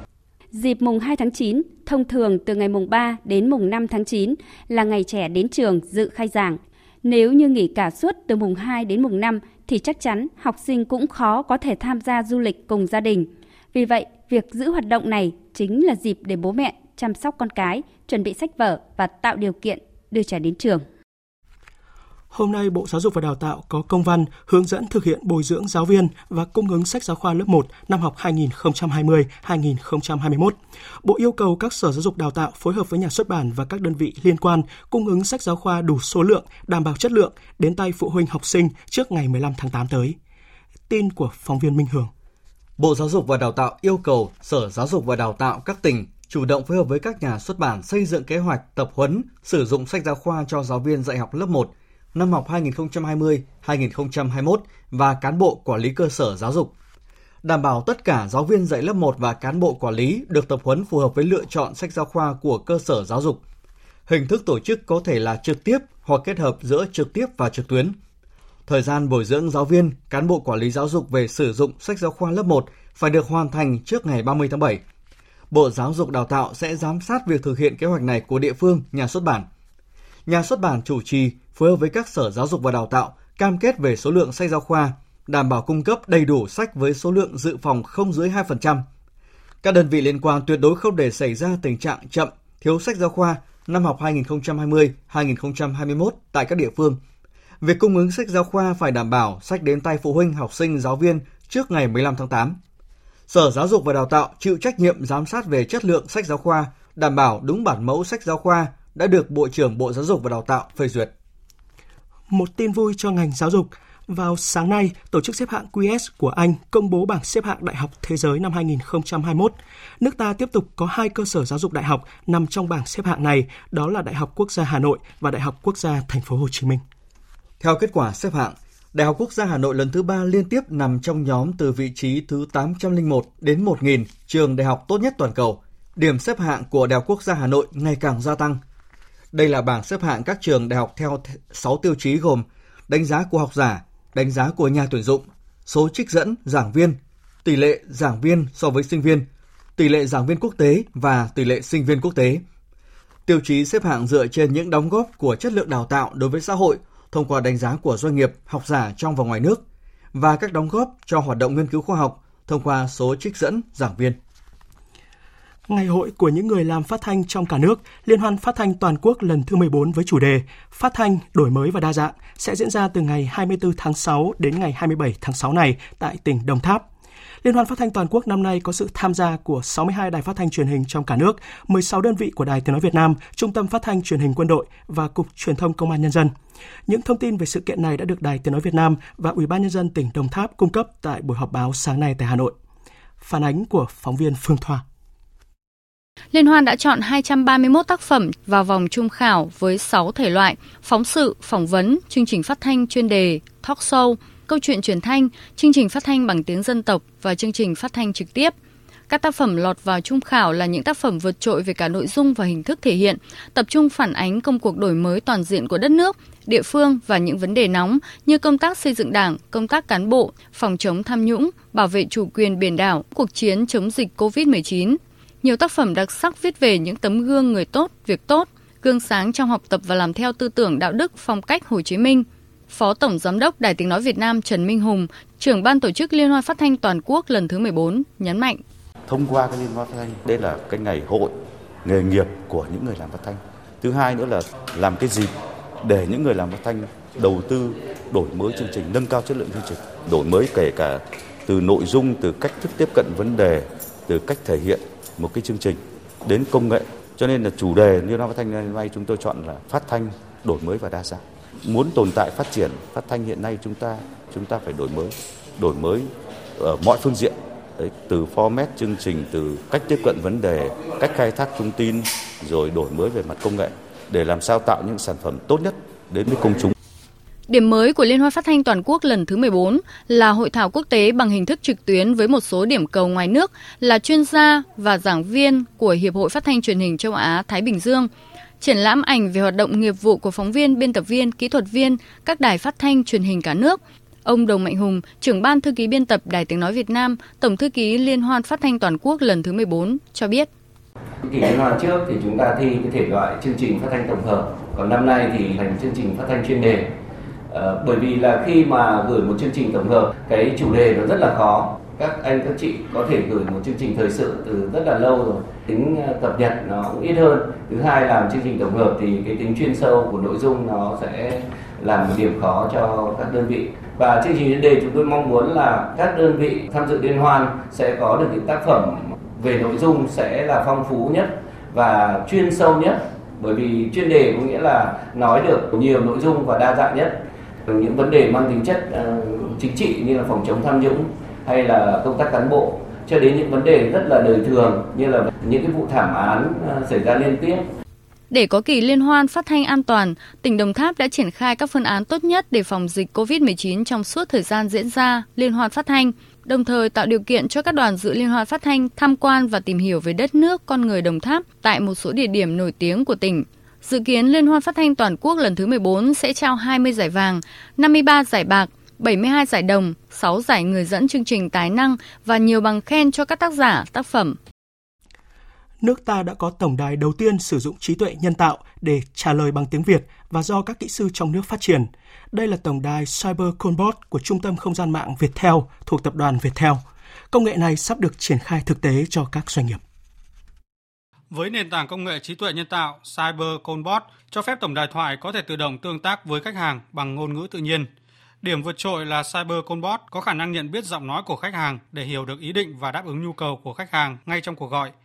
Dịp mùng 2 tháng 9, thông thường từ ngày mùng 3 đến mùng 5 tháng 9 là ngày trẻ đến trường dự khai giảng. Nếu như nghỉ cả suốt từ mùng 2 đến mùng 5 thì chắc chắn học sinh cũng khó có thể tham gia du lịch cùng gia đình. Vì vậy, việc giữ hoạt động này chính là dịp để bố mẹ chăm sóc con cái, chuẩn bị sách vở và tạo điều kiện đưa trẻ đến trường. Hôm nay, Bộ Giáo dục và Đào tạo có công văn hướng dẫn thực hiện bồi dưỡng giáo viên và cung ứng sách giáo khoa lớp 1 năm học 2020-2021. Bộ yêu cầu các sở giáo dục đào tạo phối hợp với nhà xuất bản và các đơn vị liên quan cung ứng sách giáo khoa đủ số lượng, đảm bảo chất lượng đến tay phụ huynh học sinh trước ngày 15 tháng 8 tới. Tin của phóng viên Minh Hường. Bộ Giáo dục và Đào tạo yêu cầu Sở Giáo dục và Đào tạo các tỉnh chủ động phối hợp với các nhà xuất bản xây dựng kế hoạch tập huấn sử dụng sách giáo khoa cho giáo viên dạy học lớp 1 năm học 2020-2021 và cán bộ quản lý cơ sở giáo dục. Đảm bảo tất cả giáo viên dạy lớp 1 và cán bộ quản lý được tập huấn phù hợp với lựa chọn sách giáo khoa của cơ sở giáo dục. Hình thức tổ chức có thể là trực tiếp hoặc kết hợp giữa trực tiếp và trực tuyến. Thời gian bồi dưỡng giáo viên, cán bộ quản lý giáo dục về sử dụng sách giáo khoa lớp 1 phải được hoàn thành trước ngày 30 tháng 7. Bộ Giáo dục Đào tạo sẽ giám sát việc thực hiện kế hoạch này của địa phương, nhà xuất bản. Nhà xuất bản chủ trì phối hợp với các sở giáo dục và đào tạo cam kết về số lượng sách giáo khoa, đảm bảo cung cấp đầy đủ sách với số lượng dự phòng không dưới 2%. Các đơn vị liên quan tuyệt đối không để xảy ra tình trạng chậm, thiếu sách giáo khoa năm học 2020-2021 tại các địa phương. Việc cung ứng sách giáo khoa phải đảm bảo sách đến tay phụ huynh, học sinh, giáo viên trước ngày 15 tháng 8. Sở Giáo dục và Đào tạo chịu trách nhiệm giám sát về chất lượng sách giáo khoa, đảm bảo đúng bản mẫu sách giáo khoa đã được Bộ trưởng Bộ Giáo dục và Đào tạo phê duyệt. Một tin vui cho ngành giáo dục. Vào sáng nay, tổ chức xếp hạng QS của Anh công bố bảng xếp hạng đại học thế giới năm 2021. Nước ta tiếp tục có hai cơ sở giáo dục đại học nằm trong bảng xếp hạng này, đó là Đại học Quốc gia Hà Nội và Đại học Quốc gia Thành phố Hồ Chí Minh. Theo kết quả xếp hạng, Đại học Quốc gia Hà Nội lần thứ ba liên tiếp nằm trong nhóm từ vị trí thứ 801 đến 1000 trường đại học tốt nhất toàn cầu. Điểm xếp hạng của Đại học Quốc gia Hà Nội ngày càng gia tăng. Đây là bảng xếp hạng các trường đại học theo 6 tiêu chí gồm đánh giá của học giả, đánh giá của nhà tuyển dụng, số trích dẫn giảng viên, tỷ lệ giảng viên so với sinh viên, tỷ lệ giảng viên quốc tế và tỷ lệ sinh viên quốc tế. Tiêu chí xếp hạng dựa trên những đóng góp của chất lượng đào tạo đối với xã hội thông qua đánh giá của doanh nghiệp, học giả trong và ngoài nước và các đóng góp cho hoạt động nghiên cứu khoa học thông qua số trích dẫn giảng viên. Ngày hội của những người làm phát thanh trong cả nước, Liên hoan phát thanh toàn quốc lần thứ 14 với chủ đề Phát thanh, đổi mới và đa dạng sẽ diễn ra từ ngày 24 tháng 6 đến ngày 27 tháng 6 này tại tỉnh Đồng Tháp. Liên hoan phát thanh toàn quốc năm nay có sự tham gia của 62 đài phát thanh truyền hình trong cả nước, 16 đơn vị của Đài Tiếng nói Việt Nam, Trung tâm Phát thanh Truyền hình Quân đội và Cục Truyền thông Công an nhân dân. Những thông tin về sự kiện này đã được Đài Tiếng nói Việt Nam và Ủy ban nhân dân tỉnh Đồng Tháp cung cấp tại buổi họp báo sáng nay tại Hà Nội. Phản ánh của phóng viên Phương Thoa. Liên hoan đã chọn 231 tác phẩm vào vòng trung khảo với 6 thể loại: phóng sự, phỏng vấn, chương trình phát thanh chuyên đề, talk show, câu chuyện truyền thanh, chương trình phát thanh bằng tiếng dân tộc và chương trình phát thanh trực tiếp. Các tác phẩm lọt vào trung khảo là những tác phẩm vượt trội về cả nội dung và hình thức thể hiện, tập trung phản ánh công cuộc đổi mới toàn diện của đất nước, địa phương và những vấn đề nóng như công tác xây dựng đảng, công tác cán bộ, phòng chống tham nhũng, bảo vệ chủ quyền biển đảo, cuộc chiến chống dịch COVID-19. Nhiều tác phẩm đặc sắc viết về những tấm gương người tốt, việc tốt, gương sáng trong học tập và làm theo tư tưởng đạo đức phong cách Hồ Chí Minh. Phó Tổng Giám đốc Đài Tiếng Nói Việt Nam Trần Minh Hùng, trưởng ban tổ chức Liên hoan phát thanh toàn quốc lần thứ 14, nhấn mạnh. Thông qua cái Liên hoan phát thanh, đây là cái ngày hội nghề nghiệp của những người làm phát thanh. Thứ hai nữa là làm cái dịp để những người làm phát thanh đầu tư đổi mới chương trình, nâng cao chất lượng chương trình, đổi mới kể cả từ nội dung, từ cách thức tiếp cận vấn đề, từ cách thể hiện một cái chương trình đến công nghệ. Cho nên là chủ đề như nó phát thanh hôm nay chúng tôi chọn là phát thanh đổi mới và đa dạng. Muốn tồn tại phát triển phát thanh hiện nay chúng ta chúng ta phải đổi mới, đổi mới ở mọi phương diện. Đấy, từ format chương trình, từ cách tiếp cận vấn đề, cách khai thác thông tin, rồi đổi mới về mặt công nghệ để làm sao tạo những sản phẩm tốt nhất đến với công chúng. Điểm mới của Liên hoan phát thanh toàn quốc lần thứ 14 là hội thảo quốc tế bằng hình thức trực tuyến với một số điểm cầu ngoài nước là chuyên gia và giảng viên của Hiệp hội Phát thanh Truyền hình châu Á Thái Bình Dương. Triển lãm ảnh về hoạt động nghiệp vụ của phóng viên, biên tập viên, kỹ thuật viên các đài phát thanh truyền hình cả nước. Ông Đồng Mạnh Hùng, trưởng ban thư ký biên tập Đài Tiếng Nói Việt Nam, Tổng thư ký Liên hoan phát thanh toàn quốc lần thứ 14 cho biết. Kỳ liên hoan trước thì chúng ta thi cái thể loại chương trình phát thanh tổng hợp, còn năm nay thì thành chương trình phát thanh chuyên đề. Ờ, bởi vì là khi mà gửi một chương trình tổng hợp, cái chủ đề nó rất là khó. Các anh các chị có thể gửi một chương trình thời sự từ rất là lâu rồi, tính ờ, cập nhật nó cũng ít hơn. Thứ hai làm chương trình tổng hợp thì cái tính chuyên sâu của nội dung nó sẽ là một điểm khó cho các đơn vị và chương trình chuyên đề chúng tôi mong muốn là các đơn vị tham dự liên hoan sẽ có được những tác phẩm về nội dung sẽ là phong phú nhất và chuyên sâu nhất bởi vì chuyên đề có nghĩa là nói được nhiều nội dung và đa dạng nhất những vấn đề mang tính chất ờ, chính trị như là phòng chống tham nhũng hay là công tác cán bộ cho đến những vấn đề rất là đời thường như là những cái vụ thảm án ờ, xảy ra liên tiếp để có kỳ liên hoan phát thanh an toàn, tỉnh Đồng Tháp đã triển khai các phương án tốt nhất để phòng dịch COVID-19 trong suốt thời gian diễn ra liên hoan phát thanh, đồng thời tạo điều kiện cho các đoàn dự liên hoan phát thanh tham quan và tìm hiểu về đất nước, con người Đồng Tháp tại một số địa điểm nổi tiếng của tỉnh. Dự kiến Liên hoan phát thanh toàn quốc lần thứ 14 sẽ trao 20 giải vàng, 53 giải bạc, 72 giải đồng, 6 giải người dẫn chương trình tài năng và nhiều bằng khen cho các tác giả, tác phẩm nước ta đã có tổng đài đầu tiên sử dụng trí tuệ nhân tạo để trả lời bằng tiếng Việt và do các kỹ sư trong nước phát triển. Đây là tổng đài Cyber Conbot của Trung tâm Không gian mạng Viettel thuộc tập đoàn Viettel. Công nghệ này sắp được triển khai thực tế cho các doanh nghiệp. Với nền tảng công nghệ trí tuệ nhân tạo Cyber Conbot cho phép tổng đài thoại có thể tự động tương tác với khách hàng bằng ngôn ngữ tự nhiên. Điểm vượt trội là Cyber Conbot có khả năng nhận biết giọng nói của khách hàng để hiểu được ý định và đáp ứng nhu cầu của khách hàng ngay trong cuộc gọi –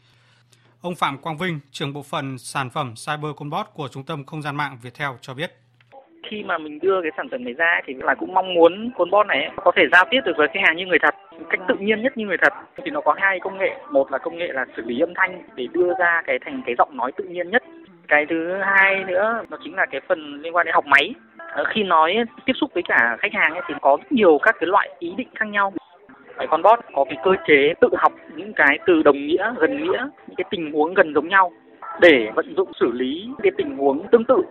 Ông Phạm Quang Vinh, trưởng bộ phận sản phẩm Cyber Conbot của Trung tâm Không gian mạng Viettel cho biết. Khi mà mình đưa cái sản phẩm này ra thì là cũng mong muốn Conbot này có thể giao tiếp được với khách hàng như người thật cách tự nhiên nhất như người thật. Thì nó có hai công nghệ. Một là công nghệ là xử lý âm thanh để đưa ra cái thành cái giọng nói tự nhiên nhất. Cái thứ hai nữa nó chính là cái phần liên quan đến học máy. Ờ, khi nói tiếp xúc với cả khách hàng ấy, thì có rất nhiều các cái loại ý định khác nhau. Cái con bot có cái cơ chế tự học những cái từ đồng nghĩa, gần nghĩa, những cái tình huống gần giống nhau để vận dụng xử lý cái tình huống tương tự.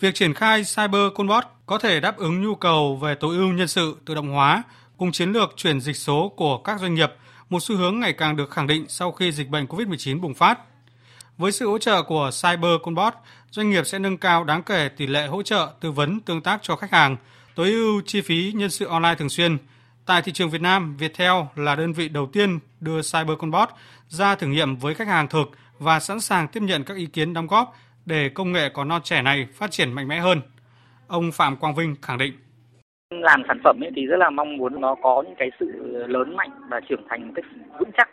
Việc triển khai Cyber Conbot có thể đáp ứng nhu cầu về tối ưu nhân sự tự động hóa cùng chiến lược chuyển dịch số của các doanh nghiệp, một xu hướng ngày càng được khẳng định sau khi dịch bệnh COVID-19 bùng phát. Với sự hỗ trợ của CyberConbot, doanh nghiệp sẽ nâng cao đáng kể tỷ lệ hỗ trợ tư vấn tương tác cho khách hàng, tối ưu chi phí nhân sự online thường xuyên, Tại thị trường Việt Nam, Viettel là đơn vị đầu tiên đưa CyberConbot ra thử nghiệm với khách hàng thực và sẵn sàng tiếp nhận các ý kiến đóng góp để công nghệ có non trẻ này phát triển mạnh mẽ hơn. Ông Phạm Quang Vinh khẳng định. Làm sản phẩm ấy thì rất là mong muốn nó có những cái sự lớn mạnh và trưởng thành một cách vững chắc.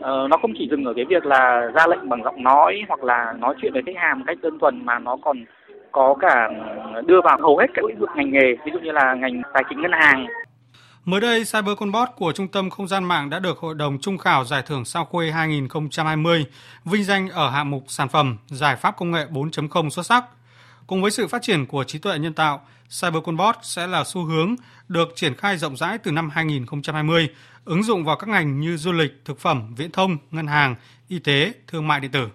Ờ, nó không chỉ dừng ở cái việc là ra lệnh bằng giọng nói hoặc là nói chuyện với khách hàng một cách đơn thuần mà nó còn có cả đưa vào hầu hết các lĩnh vực ngành nghề, ví dụ như là ngành tài chính ngân hàng, Mới đây, CyberConbot của Trung tâm Không gian mạng đã được Hội đồng Trung khảo Giải thưởng Sao Khuê 2020 vinh danh ở hạng mục sản phẩm giải pháp công nghệ 4.0 xuất sắc. Cùng với sự phát triển của trí tuệ nhân tạo, CyberConbot sẽ là xu hướng được triển khai rộng rãi từ năm 2020, ứng dụng vào các ngành như du lịch, thực phẩm, viễn thông, ngân hàng, y tế, thương mại điện tử.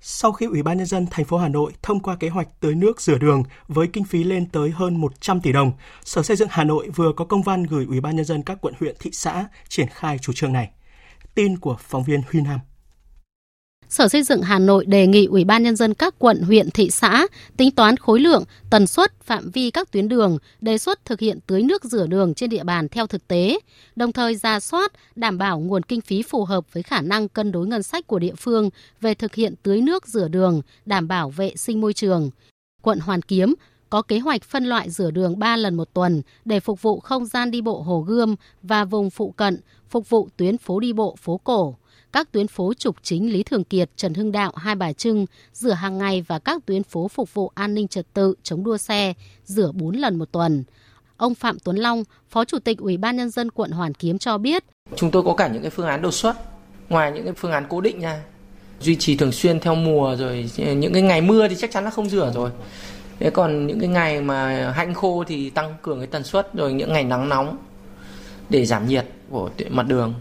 Sau khi Ủy ban nhân dân thành phố Hà Nội thông qua kế hoạch tưới nước rửa đường với kinh phí lên tới hơn 100 tỷ đồng, Sở Xây dựng Hà Nội vừa có công văn gửi Ủy ban nhân dân các quận huyện thị xã triển khai chủ trương này. Tin của phóng viên Huy Nam. Sở Xây dựng Hà Nội đề nghị Ủy ban nhân dân các quận, huyện, thị xã tính toán khối lượng, tần suất, phạm vi các tuyến đường, đề xuất thực hiện tưới nước rửa đường trên địa bàn theo thực tế, đồng thời ra soát, đảm bảo nguồn kinh phí phù hợp với khả năng cân đối ngân sách của địa phương về thực hiện tưới nước rửa đường, đảm bảo vệ sinh môi trường. Quận Hoàn Kiếm có kế hoạch phân loại rửa đường 3 lần một tuần để phục vụ không gian đi bộ Hồ Gươm và vùng phụ cận, phục vụ tuyến phố đi bộ phố cổ các tuyến phố trục chính Lý Thường Kiệt, Trần Hưng Đạo, Hai Bà Trưng, rửa hàng ngày và các tuyến phố phục vụ an ninh trật tự, chống đua xe, rửa 4 lần một tuần. Ông Phạm Tuấn Long, Phó Chủ tịch Ủy ban Nhân dân quận Hoàn Kiếm cho biết. Chúng tôi có cả những cái phương án đột xuất, ngoài những cái phương án cố định nha. Duy trì thường xuyên theo mùa rồi những cái ngày mưa thì chắc chắn là không rửa rồi. Thế còn những cái ngày mà hanh khô thì tăng cường cái tần suất rồi những ngày nắng nóng để giảm nhiệt của mặt đường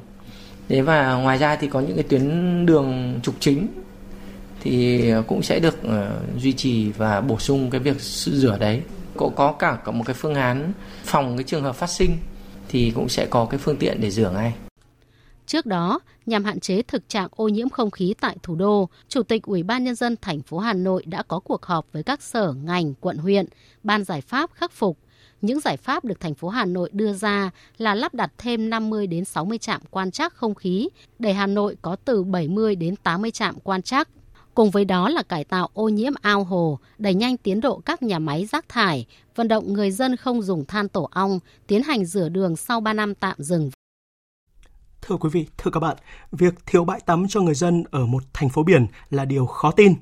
Thế và ngoài ra thì có những cái tuyến đường trục chính thì cũng sẽ được uh, duy trì và bổ sung cái việc rửa đấy. Cũng có cả, có một cái phương án phòng cái trường hợp phát sinh thì cũng sẽ có cái phương tiện để rửa ngay. Trước đó, nhằm hạn chế thực trạng ô nhiễm không khí tại thủ đô, Chủ tịch Ủy ban nhân dân thành phố Hà Nội đã có cuộc họp với các sở, ngành, quận huyện, ban giải pháp khắc phục. Những giải pháp được thành phố Hà Nội đưa ra là lắp đặt thêm 50 đến 60 trạm quan trắc không khí để Hà Nội có từ 70 đến 80 trạm quan trắc. Cùng với đó là cải tạo ô nhiễm ao hồ, đẩy nhanh tiến độ các nhà máy rác thải, vận động người dân không dùng than tổ ong, tiến hành rửa đường sau 3 năm tạm dừng. Thưa quý vị, thưa các bạn, việc thiếu bãi tắm cho người dân ở một thành phố biển là điều khó tin.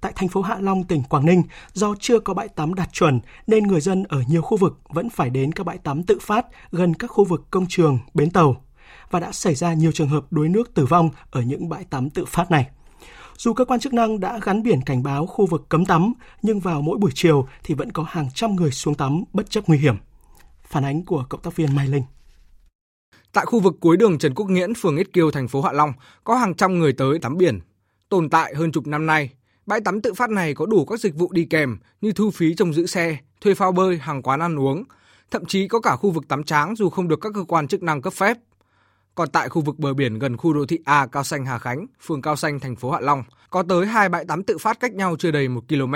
Tại thành phố Hạ Long, tỉnh Quảng Ninh, do chưa có bãi tắm đạt chuẩn nên người dân ở nhiều khu vực vẫn phải đến các bãi tắm tự phát gần các khu vực công trường, bến tàu và đã xảy ra nhiều trường hợp đuối nước tử vong ở những bãi tắm tự phát này. Dù cơ quan chức năng đã gắn biển cảnh báo khu vực cấm tắm, nhưng vào mỗi buổi chiều thì vẫn có hàng trăm người xuống tắm bất chấp nguy hiểm. Phản ánh của cộng tác viên Mai Linh. Tại khu vực cuối đường Trần Quốc Nghĩễn, phường Ít Kiêu, thành phố Hạ Long, có hàng trăm người tới tắm biển. Tồn tại hơn chục năm nay, bãi tắm tự phát này có đủ các dịch vụ đi kèm như thu phí trông giữ xe, thuê phao bơi, hàng quán ăn uống. Thậm chí có cả khu vực tắm tráng dù không được các cơ quan chức năng cấp phép. Còn tại khu vực bờ biển gần khu đô thị A Cao Xanh Hà Khánh, phường Cao Xanh, thành phố Hạ Long, có tới hai bãi tắm tự phát cách nhau chưa đầy một km.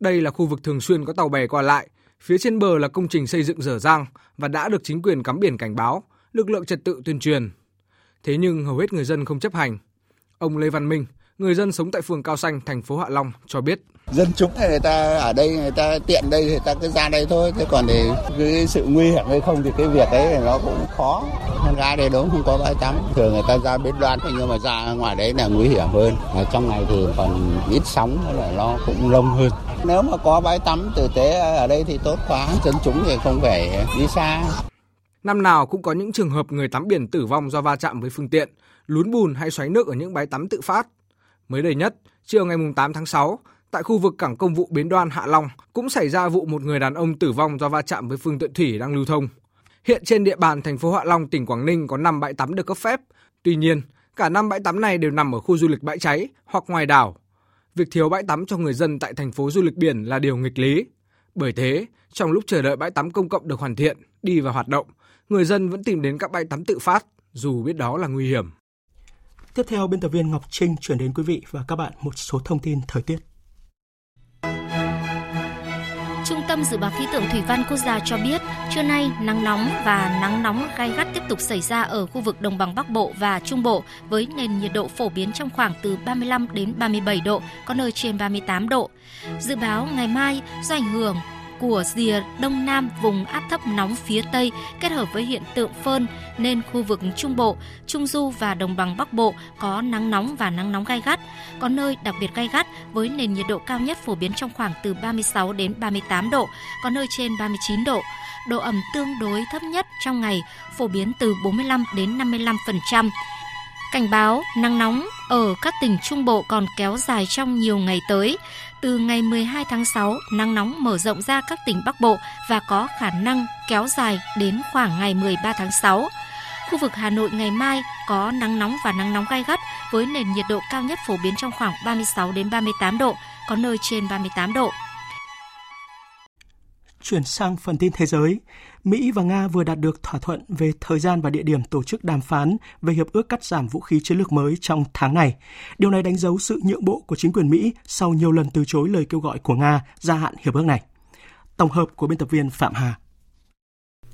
Đây là khu vực thường xuyên có tàu bè qua lại, phía trên bờ là công trình xây dựng dở dang và đã được chính quyền cắm biển cảnh báo, lực lượng trật tự tuyên truyền. Thế nhưng hầu hết người dân không chấp hành. Ông Lê Văn Minh, người dân sống tại phường Cao Xanh, thành phố Hạ Long cho biết. Dân chúng này người ta ở đây người ta tiện đây thì người ta cứ ra đây thôi. Thế còn để cái sự nguy hiểm hay không thì cái việc đấy nó cũng khó. Ra đây đúng không có bãi tắm. Thường người ta ra bến đoan nhưng mà ra ngoài đấy là nguy hiểm hơn. Ở trong này thì còn ít sóng là nó cũng lông hơn. Nếu mà có bãi tắm tử tế ở đây thì tốt quá. Dân chúng thì không phải đi xa. Năm nào cũng có những trường hợp người tắm biển tử vong do va chạm với phương tiện, lún bùn hay xoáy nước ở những bãi tắm tự phát. Mới đây nhất, chiều ngày 8 tháng 6, tại khu vực cảng công vụ Bến Đoan Hạ Long cũng xảy ra vụ một người đàn ông tử vong do va chạm với phương tiện thủy đang lưu thông. Hiện trên địa bàn thành phố Hạ Long, tỉnh Quảng Ninh có 5 bãi tắm được cấp phép. Tuy nhiên, cả năm bãi tắm này đều nằm ở khu du lịch bãi cháy hoặc ngoài đảo. Việc thiếu bãi tắm cho người dân tại thành phố du lịch biển là điều nghịch lý. Bởi thế, trong lúc chờ đợi bãi tắm công cộng được hoàn thiện, đi vào hoạt động, người dân vẫn tìm đến các bãi tắm tự phát, dù biết đó là nguy hiểm. Tiếp theo, biên tập viên Ngọc Trinh chuyển đến quý vị và các bạn một số thông tin thời tiết. Trung tâm Dự báo Khí tượng Thủy văn Quốc gia cho biết, trưa nay nắng nóng và nắng nóng gai gắt tiếp tục xảy ra ở khu vực đồng bằng Bắc Bộ và Trung Bộ với nền nhiệt độ phổ biến trong khoảng từ 35 đến 37 độ, có nơi trên 38 độ. Dự báo ngày mai do ảnh hưởng của rìa đông nam vùng áp thấp nóng phía Tây kết hợp với hiện tượng phơn nên khu vực Trung Bộ, Trung Du và Đồng bằng Bắc Bộ có nắng nóng và nắng nóng gai gắt, có nơi đặc biệt gai gắt với nền nhiệt độ cao nhất phổ biến trong khoảng từ 36 đến 38 độ, có nơi trên 39 độ. Độ ẩm tương đối thấp nhất trong ngày phổ biến từ 45 đến 55%. Cảnh báo nắng nóng ở các tỉnh Trung Bộ còn kéo dài trong nhiều ngày tới. Từ ngày 12 tháng 6, nắng nóng mở rộng ra các tỉnh Bắc Bộ và có khả năng kéo dài đến khoảng ngày 13 tháng 6. Khu vực Hà Nội ngày mai có nắng nóng và nắng nóng gai gắt với nền nhiệt độ cao nhất phổ biến trong khoảng 36 đến 38 độ, có nơi trên 38 độ. Chuyển sang phần tin thế giới, Mỹ và Nga vừa đạt được thỏa thuận về thời gian và địa điểm tổ chức đàm phán về hiệp ước cắt giảm vũ khí chiến lược mới trong tháng này. Điều này đánh dấu sự nhượng bộ của chính quyền Mỹ sau nhiều lần từ chối lời kêu gọi của Nga gia hạn hiệp ước này. Tổng hợp của biên tập viên Phạm Hà.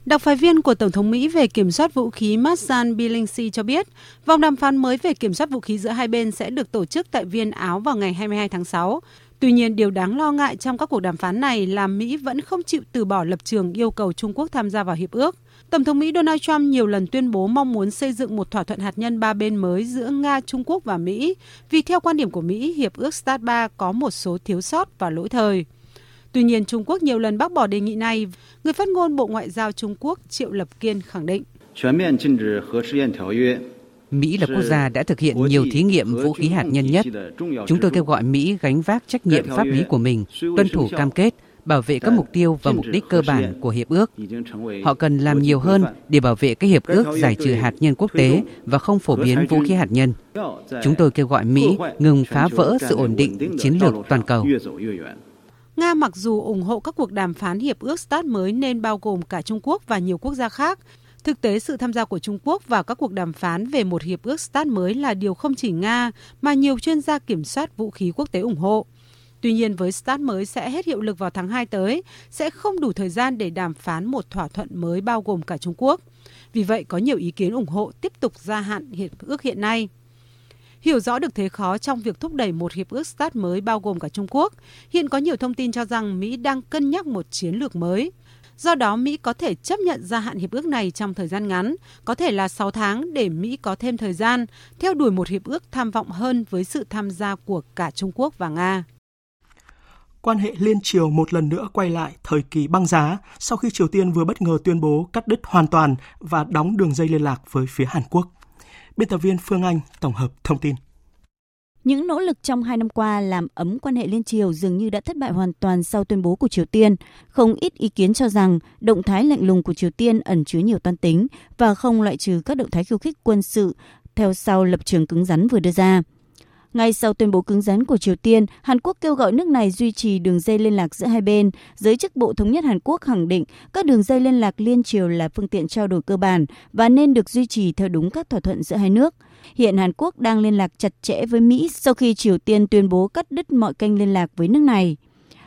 Đặc phái viên của Tổng thống Mỹ về kiểm soát vũ khí Marzan Billingsley cho biết, vòng đàm phán mới về kiểm soát vũ khí giữa hai bên sẽ được tổ chức tại Viên, Áo vào ngày 22 tháng 6. Tuy nhiên, điều đáng lo ngại trong các cuộc đàm phán này là Mỹ vẫn không chịu từ bỏ lập trường yêu cầu Trung Quốc tham gia vào hiệp ước. Tổng thống Mỹ Donald Trump nhiều lần tuyên bố mong muốn xây dựng một thỏa thuận hạt nhân ba bên mới giữa Nga, Trung Quốc và Mỹ, vì theo quan điểm của Mỹ, hiệp ước START 3 có một số thiếu sót và lỗi thời. Tuy nhiên, Trung Quốc nhiều lần bác bỏ đề nghị này. Người phát ngôn Bộ Ngoại giao Trung Quốc Triệu Lập Kiên khẳng định. Mỹ là quốc gia đã thực hiện nhiều thí nghiệm vũ khí hạt nhân nhất. Chúng tôi kêu gọi Mỹ gánh vác trách nhiệm pháp lý của mình, tuân thủ cam kết, bảo vệ các mục tiêu và mục đích cơ bản của hiệp ước. Họ cần làm nhiều hơn để bảo vệ các hiệp ước giải trừ hạt nhân quốc tế và không phổ biến vũ khí hạt nhân. Chúng tôi kêu gọi Mỹ ngừng phá vỡ sự ổn định chiến lược toàn cầu. Nga mặc dù ủng hộ các cuộc đàm phán hiệp ước START mới nên bao gồm cả Trung Quốc và nhiều quốc gia khác, Thực tế, sự tham gia của Trung Quốc vào các cuộc đàm phán về một hiệp ước START mới là điều không chỉ Nga mà nhiều chuyên gia kiểm soát vũ khí quốc tế ủng hộ. Tuy nhiên, với START mới sẽ hết hiệu lực vào tháng 2 tới, sẽ không đủ thời gian để đàm phán một thỏa thuận mới bao gồm cả Trung Quốc. Vì vậy, có nhiều ý kiến ủng hộ tiếp tục gia hạn hiệp ước hiện nay. Hiểu rõ được thế khó trong việc thúc đẩy một hiệp ước START mới bao gồm cả Trung Quốc, hiện có nhiều thông tin cho rằng Mỹ đang cân nhắc một chiến lược mới – Do đó, Mỹ có thể chấp nhận gia hạn hiệp ước này trong thời gian ngắn, có thể là 6 tháng để Mỹ có thêm thời gian theo đuổi một hiệp ước tham vọng hơn với sự tham gia của cả Trung Quốc và Nga. Quan hệ liên triều một lần nữa quay lại thời kỳ băng giá sau khi Triều Tiên vừa bất ngờ tuyên bố cắt đứt hoàn toàn và đóng đường dây liên lạc với phía Hàn Quốc. Biên tập viên Phương Anh tổng hợp thông tin. Những nỗ lực trong hai năm qua làm ấm quan hệ liên triều dường như đã thất bại hoàn toàn sau tuyên bố của Triều Tiên. Không ít ý kiến cho rằng động thái lạnh lùng của Triều Tiên ẩn chứa nhiều toan tính và không loại trừ các động thái khiêu khích quân sự theo sau lập trường cứng rắn vừa đưa ra. Ngay sau tuyên bố cứng rắn của Triều Tiên, Hàn Quốc kêu gọi nước này duy trì đường dây liên lạc giữa hai bên. Giới chức Bộ Thống nhất Hàn Quốc khẳng định các đường dây liên lạc liên triều là phương tiện trao đổi cơ bản và nên được duy trì theo đúng các thỏa thuận giữa hai nước. Hiện Hàn Quốc đang liên lạc chặt chẽ với Mỹ sau khi Triều Tiên tuyên bố cắt đứt mọi kênh liên lạc với nước này.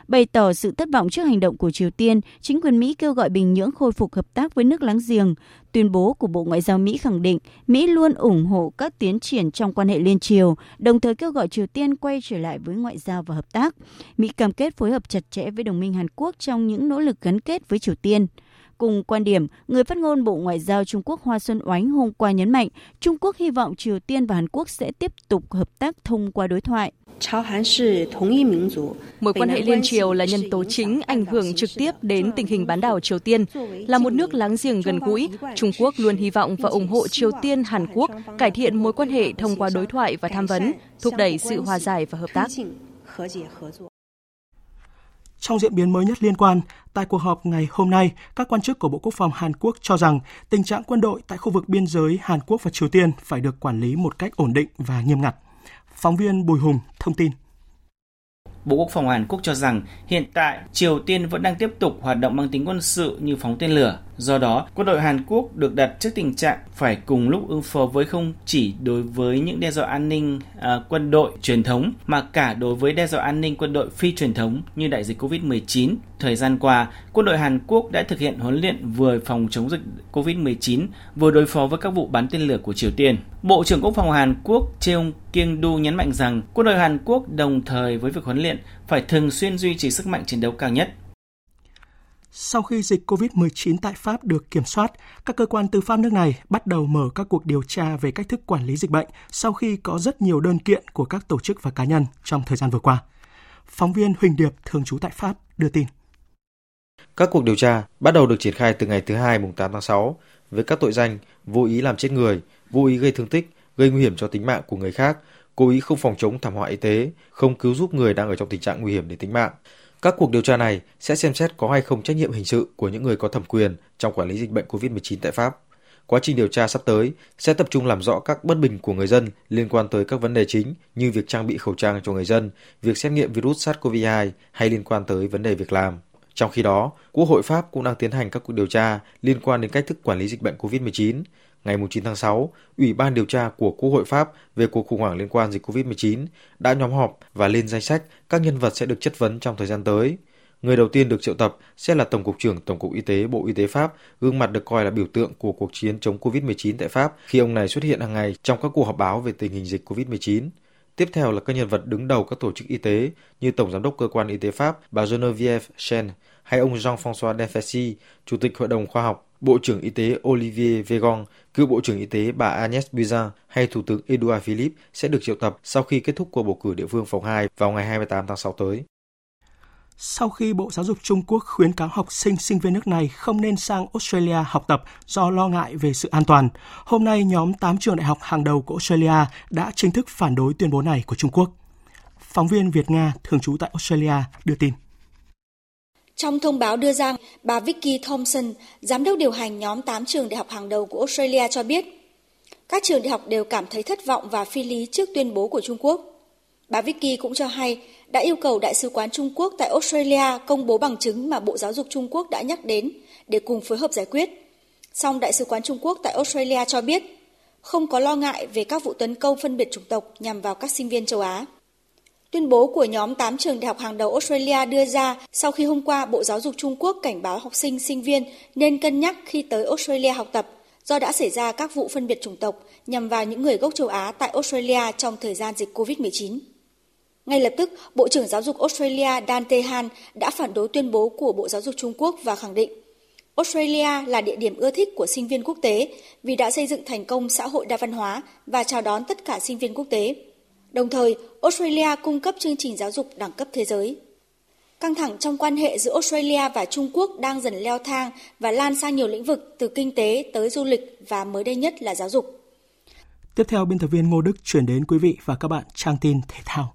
Bày tỏ sự thất vọng trước hành động của Triều Tiên, chính quyền Mỹ kêu gọi Bình Nhưỡng khôi phục hợp tác với nước láng giềng. Tuyên bố của Bộ Ngoại giao Mỹ khẳng định Mỹ luôn ủng hộ các tiến triển trong quan hệ liên triều, đồng thời kêu gọi Triều Tiên quay trở lại với ngoại giao và hợp tác. Mỹ cam kết phối hợp chặt chẽ với đồng minh Hàn Quốc trong những nỗ lực gắn kết với Triều Tiên. Cùng quan điểm, người phát ngôn Bộ Ngoại giao Trung Quốc Hoa Xuân Oánh hôm qua nhấn mạnh Trung Quốc hy vọng Triều Tiên và Hàn Quốc sẽ tiếp tục hợp tác thông qua đối thoại. Mối quan hệ liên triều là nhân tố chính ảnh hưởng trực tiếp đến tình hình bán đảo Triều Tiên. Là một nước láng giềng gần gũi, Trung Quốc luôn hy vọng và ủng hộ Triều Tiên, Hàn Quốc cải thiện mối quan hệ thông qua đối thoại và tham vấn, thúc đẩy sự hòa giải và hợp tác. Trong diễn biến mới nhất liên quan, tại cuộc họp ngày hôm nay, các quan chức của Bộ Quốc phòng Hàn Quốc cho rằng tình trạng quân đội tại khu vực biên giới Hàn Quốc và Triều Tiên phải được quản lý một cách ổn định và nghiêm ngặt. Phóng viên Bùi Hùng thông tin. Bộ Quốc phòng Hàn Quốc cho rằng hiện tại Triều Tiên vẫn đang tiếp tục hoạt động mang tính quân sự như phóng tên lửa. Do đó, quân đội Hàn Quốc được đặt trước tình trạng phải cùng lúc ứng phó với không chỉ đối với những đe dọa an ninh à, quân đội truyền thống mà cả đối với đe dọa an ninh quân đội phi truyền thống như đại dịch Covid-19. Thời gian qua, quân đội Hàn Quốc đã thực hiện huấn luyện vừa phòng chống dịch Covid-19 vừa đối phó với các vụ bắn tên lửa của Triều Tiên. Bộ trưởng Quốc phòng Hàn Quốc Cheong Kyung Du nhấn mạnh rằng quân đội Hàn Quốc đồng thời với việc huấn luyện phải thường xuyên duy trì sức mạnh chiến đấu cao nhất sau khi dịch COVID-19 tại Pháp được kiểm soát, các cơ quan tư pháp nước này bắt đầu mở các cuộc điều tra về cách thức quản lý dịch bệnh sau khi có rất nhiều đơn kiện của các tổ chức và cá nhân trong thời gian vừa qua. Phóng viên Huỳnh Điệp, thường trú tại Pháp, đưa tin. Các cuộc điều tra bắt đầu được triển khai từ ngày thứ Hai mùng 8 tháng 6 với các tội danh vô ý làm chết người, vô ý gây thương tích, gây nguy hiểm cho tính mạng của người khác, cố ý không phòng chống thảm họa y tế, không cứu giúp người đang ở trong tình trạng nguy hiểm đến tính mạng, các cuộc điều tra này sẽ xem xét có hay không trách nhiệm hình sự của những người có thẩm quyền trong quản lý dịch bệnh COVID-19 tại Pháp. Quá trình điều tra sắp tới sẽ tập trung làm rõ các bất bình của người dân liên quan tới các vấn đề chính như việc trang bị khẩu trang cho người dân, việc xét nghiệm virus SARS-CoV-2 hay liên quan tới vấn đề việc làm. Trong khi đó, Quốc hội Pháp cũng đang tiến hành các cuộc điều tra liên quan đến cách thức quản lý dịch bệnh COVID-19, ngày 9 tháng 6, Ủy ban điều tra của Quốc hội Pháp về cuộc khủng hoảng liên quan dịch COVID-19 đã nhóm họp và lên danh sách các nhân vật sẽ được chất vấn trong thời gian tới. Người đầu tiên được triệu tập sẽ là Tổng cục trưởng Tổng cục Y tế Bộ Y tế Pháp, gương mặt được coi là biểu tượng của cuộc chiến chống COVID-19 tại Pháp khi ông này xuất hiện hàng ngày trong các cuộc họp báo về tình hình dịch COVID-19. Tiếp theo là các nhân vật đứng đầu các tổ chức y tế như Tổng giám đốc cơ quan y tế Pháp bà Geneviève Chen hay ông Jean-François Defessy, Chủ tịch Hội đồng Khoa học Bộ trưởng Y tế Olivier Véran, cựu Bộ trưởng Y tế bà Agnès Buzyn hay Thủ tướng Edouard Philippe sẽ được triệu tập sau khi kết thúc cuộc bầu cử địa phương vòng 2 vào ngày 28 tháng 6 tới. Sau khi Bộ Giáo dục Trung Quốc khuyến cáo học sinh sinh viên nước này không nên sang Australia học tập do lo ngại về sự an toàn, hôm nay nhóm 8 trường đại học hàng đầu của Australia đã chính thức phản đối tuyên bố này của Trung Quốc. Phóng viên Việt Nga thường trú tại Australia đưa tin. Trong thông báo đưa ra, bà Vicky Thompson, giám đốc điều hành nhóm 8 trường đại học hàng đầu của Australia cho biết, các trường đại học đều cảm thấy thất vọng và phi lý trước tuyên bố của Trung Quốc. Bà Vicky cũng cho hay đã yêu cầu Đại sứ quán Trung Quốc tại Australia công bố bằng chứng mà Bộ Giáo dục Trung Quốc đã nhắc đến để cùng phối hợp giải quyết. Song Đại sứ quán Trung Quốc tại Australia cho biết không có lo ngại về các vụ tấn công phân biệt chủng tộc nhằm vào các sinh viên châu Á. Tuyên bố của nhóm 8 trường đại học hàng đầu Australia đưa ra sau khi hôm qua Bộ Giáo dục Trung Quốc cảnh báo học sinh, sinh viên nên cân nhắc khi tới Australia học tập do đã xảy ra các vụ phân biệt chủng tộc nhằm vào những người gốc châu Á tại Australia trong thời gian dịch COVID-19. Ngay lập tức, Bộ trưởng Giáo dục Australia Dan Tehan đã phản đối tuyên bố của Bộ Giáo dục Trung Quốc và khẳng định Australia là địa điểm ưa thích của sinh viên quốc tế vì đã xây dựng thành công xã hội đa văn hóa và chào đón tất cả sinh viên quốc tế. Đồng thời, Australia cung cấp chương trình giáo dục đẳng cấp thế giới. Căng thẳng trong quan hệ giữa Australia và Trung Quốc đang dần leo thang và lan sang nhiều lĩnh vực từ kinh tế tới du lịch và mới đây nhất là giáo dục. Tiếp theo, biên tập viên Ngô Đức chuyển đến quý vị và các bạn trang tin thể thao.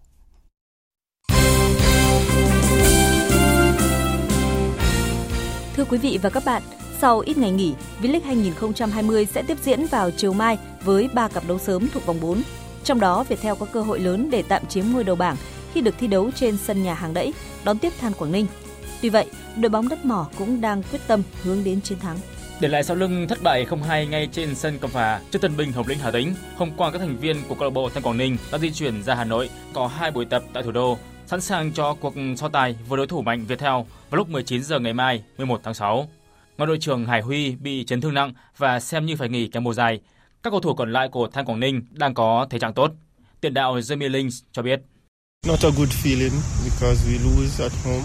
Thưa quý vị và các bạn, sau ít ngày nghỉ, V-League 2020 sẽ tiếp diễn vào chiều mai với 3 cặp đấu sớm thuộc vòng 4. Trong đó, Viettel có cơ hội lớn để tạm chiếm ngôi đầu bảng khi được thi đấu trên sân nhà hàng đẫy, đón tiếp Than Quảng Ninh. Tuy vậy, đội bóng đất mỏ cũng đang quyết tâm hướng đến chiến thắng. Để lại sau lưng thất bại không hay ngay trên sân Cẩm Phả trước Tân Binh Hồng Lĩnh Hà Tĩnh, hôm qua các thành viên của câu lạc bộ Than Quảng Ninh đã di chuyển ra Hà Nội có hai buổi tập tại thủ đô, sẵn sàng cho cuộc so tài với đối thủ mạnh Viettel vào lúc 19 giờ ngày mai, 11 tháng 6. Ngoài đội trưởng Hải Huy bị chấn thương nặng và xem như phải nghỉ cả mùa dài, các cầu thủ còn lại của Than Quảng Ninh đang có thể trạng tốt. Tiền đạo Jamie Linh cho biết. Not a good feeling because we lose at home.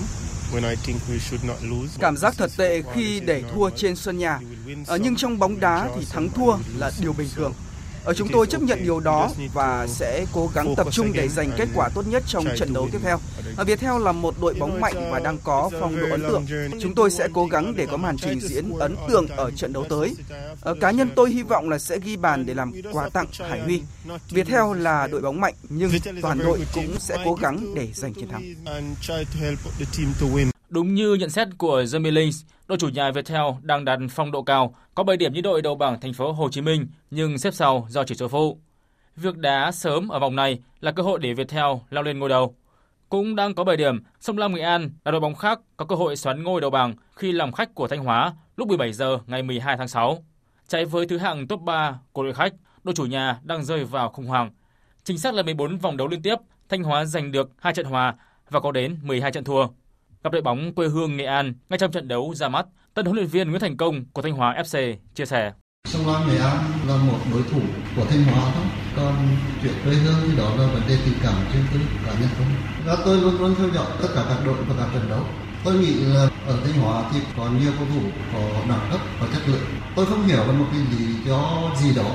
Cảm giác thật tệ khi để thua trên sân nhà. À, nhưng trong bóng đá thì thắng thua là điều bình thường. Ở chúng tôi chấp nhận điều đó và sẽ cố gắng tập trung để giành kết quả tốt nhất trong trận đấu tiếp theo. Ở Viettel là một đội bóng mạnh và đang có phong độ ấn tượng. Chúng tôi sẽ cố gắng để có màn trình diễn ấn tượng ở trận đấu tới. Ở cá nhân tôi hy vọng là sẽ ghi bàn để làm quà tặng Hải Huy. Viettel là đội bóng mạnh nhưng toàn đội cũng sẽ cố gắng để giành chiến thắng. Đúng như nhận xét của Jamie Lins, đội chủ nhà Viettel đang đặt phong độ cao, có 7 điểm như đội đầu bảng thành phố Hồ Chí Minh nhưng xếp sau do chỉ số phụ. Việc đá sớm ở vòng này là cơ hội để Viettel lao lên ngôi đầu. Cũng đang có 7 điểm, Sông Lam Nghệ An là đội bóng khác có cơ hội xoắn ngôi đầu bảng khi làm khách của Thanh Hóa lúc 17 giờ ngày 12 tháng 6. Chạy với thứ hạng top 3 của đội khách, đội chủ nhà đang rơi vào khủng hoảng. Chính xác là 14 vòng đấu liên tiếp, Thanh Hóa giành được 2 trận hòa và có đến 12 trận thua gặp đội bóng quê hương Nghệ An ngay trong trận đấu ra mắt. Tân huấn luyện viên Nguyễn Thành Công của Thanh Hóa FC chia sẻ. Sông Lam Nghệ An là một đối thủ của Thanh Hóa thôi. Còn chuyện quê hương thì đó là vấn đề tình cảm trên tư cá nhân không. Và tôi luôn luôn theo dõi tất cả các đội và các trận đấu. Tôi nghĩ là ở Thanh Hóa thì có nhiều cầu thủ, có đẳng cấp và chất lượng. Tôi không hiểu là một cái lý do gì đó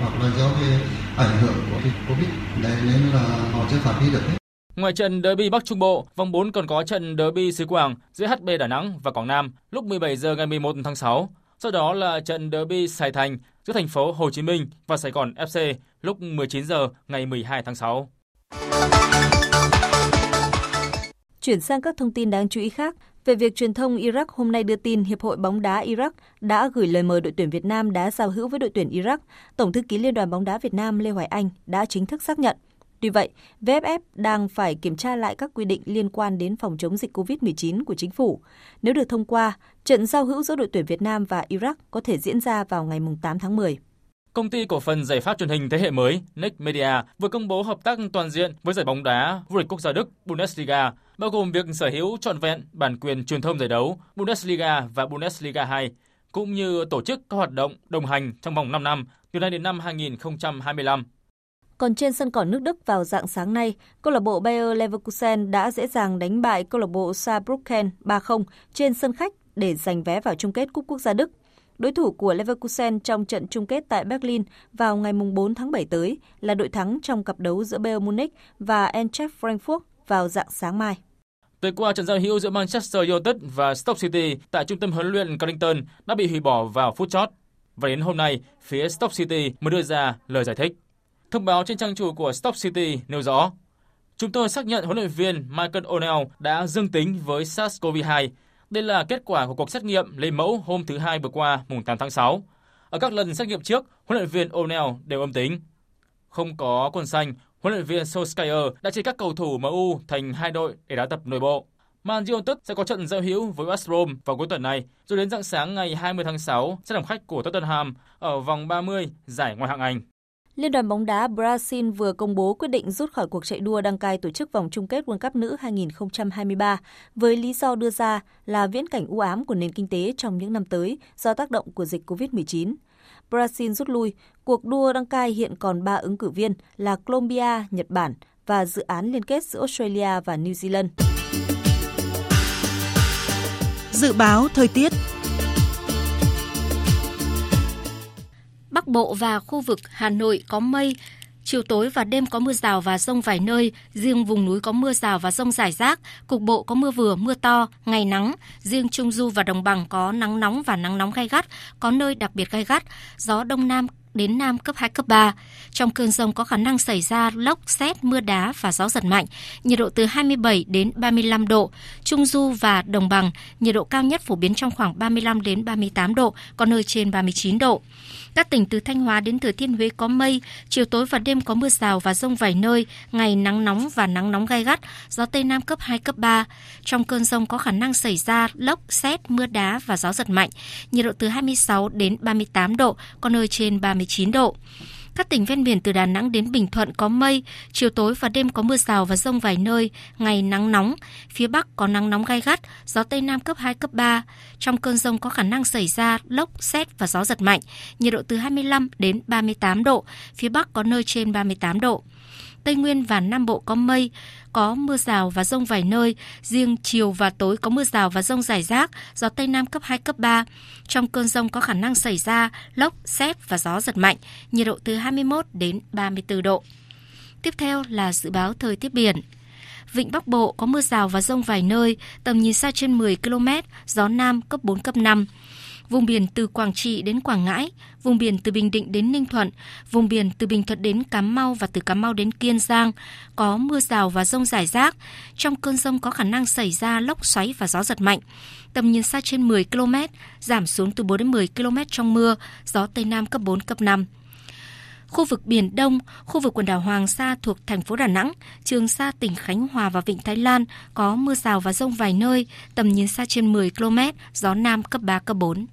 hoặc là do cái ảnh hưởng của cái Covid. Đấy nên là họ chưa phát huy được hết. Ngoài trận derby Bắc Trung Bộ, vòng 4 còn có trận derby xứ Quảng giữa HB Đà Nẵng và Quảng Nam lúc 17 giờ ngày 11 tháng 6. Sau đó là trận derby Sài Thành giữa thành phố Hồ Chí Minh và Sài Gòn FC lúc 19 giờ ngày 12 tháng 6. Chuyển sang các thông tin đáng chú ý khác, về việc truyền thông Iraq hôm nay đưa tin Hiệp hội bóng đá Iraq đã gửi lời mời đội tuyển Việt Nam đá giao hữu với đội tuyển Iraq, Tổng thư ký Liên đoàn bóng đá Việt Nam Lê Hoài Anh đã chính thức xác nhận. Tuy vậy, VFF đang phải kiểm tra lại các quy định liên quan đến phòng chống dịch COVID-19 của chính phủ. Nếu được thông qua, trận giao hữu giữa đội tuyển Việt Nam và Iraq có thể diễn ra vào ngày 8 tháng 10. Công ty cổ phần giải pháp truyền hình thế hệ mới Next Media vừa công bố hợp tác toàn diện với giải bóng đá vô địch quốc gia Đức Bundesliga, bao gồm việc sở hữu trọn vẹn bản quyền truyền thông giải đấu Bundesliga và Bundesliga 2, cũng như tổ chức các hoạt động đồng hành trong vòng 5 năm, từ nay đến năm 2025. Còn trên sân cỏ nước Đức vào dạng sáng nay, câu lạc bộ Bayer Leverkusen đã dễ dàng đánh bại câu lạc bộ Saarbrücken 3-0 trên sân khách để giành vé vào chung kết Cúp Quốc gia Đức. Đối thủ của Leverkusen trong trận chung kết tại Berlin vào ngày 4 tháng 7 tới là đội thắng trong cặp đấu giữa Bayern Munich và Eintracht Frankfurt vào dạng sáng mai. Tối qua, trận giao hữu giữa Manchester United và Stoke City tại trung tâm huấn luyện Carrington đã bị hủy bỏ vào phút chót. Và đến hôm nay, phía Stoke City mới đưa ra lời giải thích. Thông báo trên trang chủ của Stock City nêu rõ, Chúng tôi xác nhận huấn luyện viên Michael O'Neill đã dương tính với SARS-CoV-2. Đây là kết quả của cuộc xét nghiệm lấy mẫu hôm thứ Hai vừa qua, mùng 8 tháng 6. Ở các lần xét nghiệm trước, huấn luyện viên O'Neill đều âm tính. Không có quần xanh, huấn luyện viên Solskjaer đã chia các cầu thủ MU thành hai đội để đá tập nội bộ. Man United sẽ có trận giao hữu với West Brom vào cuối tuần này, rồi đến dạng sáng ngày 20 tháng 6 sẽ làm khách của Tottenham ở vòng 30 giải Ngoại hạng Anh. Liên đoàn bóng đá Brazil vừa công bố quyết định rút khỏi cuộc chạy đua đăng cai tổ chức vòng chung kết World Cup nữ 2023 với lý do đưa ra là viễn cảnh u ám của nền kinh tế trong những năm tới do tác động của dịch COVID-19. Brazil rút lui, cuộc đua đăng cai hiện còn 3 ứng cử viên là Colombia, Nhật Bản và dự án liên kết giữa Australia và New Zealand. Dự báo thời tiết Bắc Bộ và khu vực Hà Nội có mây, chiều tối và đêm có mưa rào và rông vài nơi, riêng vùng núi có mưa rào và rông rải rác, cục bộ có mưa vừa, mưa to, ngày nắng, riêng Trung Du và Đồng Bằng có nắng nóng và nắng nóng gai gắt, có nơi đặc biệt gai gắt, gió Đông Nam đến Nam cấp 2, cấp 3. Trong cơn rông có khả năng xảy ra lốc, xét, mưa đá và gió giật mạnh, nhiệt độ từ 27 đến 35 độ. Trung Du và Đồng Bằng, nhiệt độ cao nhất phổ biến trong khoảng 35 đến 38 độ, có nơi trên 39 độ. Các tỉnh từ Thanh Hóa đến Thừa Thiên Huế có mây, chiều tối và đêm có mưa rào và rông vài nơi, ngày nắng nóng và nắng nóng gai gắt, gió Tây Nam cấp 2, cấp 3. Trong cơn rông có khả năng xảy ra lốc, xét, mưa đá và gió giật mạnh, nhiệt độ từ 26 đến 38 độ, có nơi trên 39 độ. Các tỉnh ven biển từ Đà Nẵng đến Bình Thuận có mây, chiều tối và đêm có mưa rào và rông vài nơi, ngày nắng nóng. Phía Bắc có nắng nóng gai gắt, gió Tây Nam cấp 2, cấp 3. Trong cơn rông có khả năng xảy ra lốc, xét và gió giật mạnh, nhiệt độ từ 25 đến 38 độ, phía Bắc có nơi trên 38 độ. Tây Nguyên và Nam Bộ có mây, có mưa rào và rông vài nơi, riêng chiều và tối có mưa rào và rông rải rác, gió Tây Nam cấp 2, cấp 3. Trong cơn rông có khả năng xảy ra lốc, xét và gió giật mạnh, nhiệt độ từ 21 đến 34 độ. Tiếp theo là dự báo thời tiết biển. Vịnh Bắc Bộ có mưa rào và rông vài nơi, tầm nhìn xa trên 10 km, gió Nam cấp 4, cấp 5 vùng biển từ Quảng Trị đến Quảng Ngãi, vùng biển từ Bình Định đến Ninh Thuận, vùng biển từ Bình Thuận đến Cà Mau và từ Cà Mau đến Kiên Giang có mưa rào và rông rải rác. Trong cơn rông có khả năng xảy ra lốc xoáy và gió giật mạnh. Tầm nhìn xa trên 10 km, giảm xuống từ 4 đến 10 km trong mưa, gió Tây Nam cấp 4, cấp 5 khu vực Biển Đông, khu vực quần đảo Hoàng Sa thuộc thành phố Đà Nẵng, Trường Sa tỉnh Khánh Hòa và Vịnh Thái Lan có mưa rào và rông vài nơi, tầm nhìn xa trên 10 km, gió Nam cấp 3, cấp 4.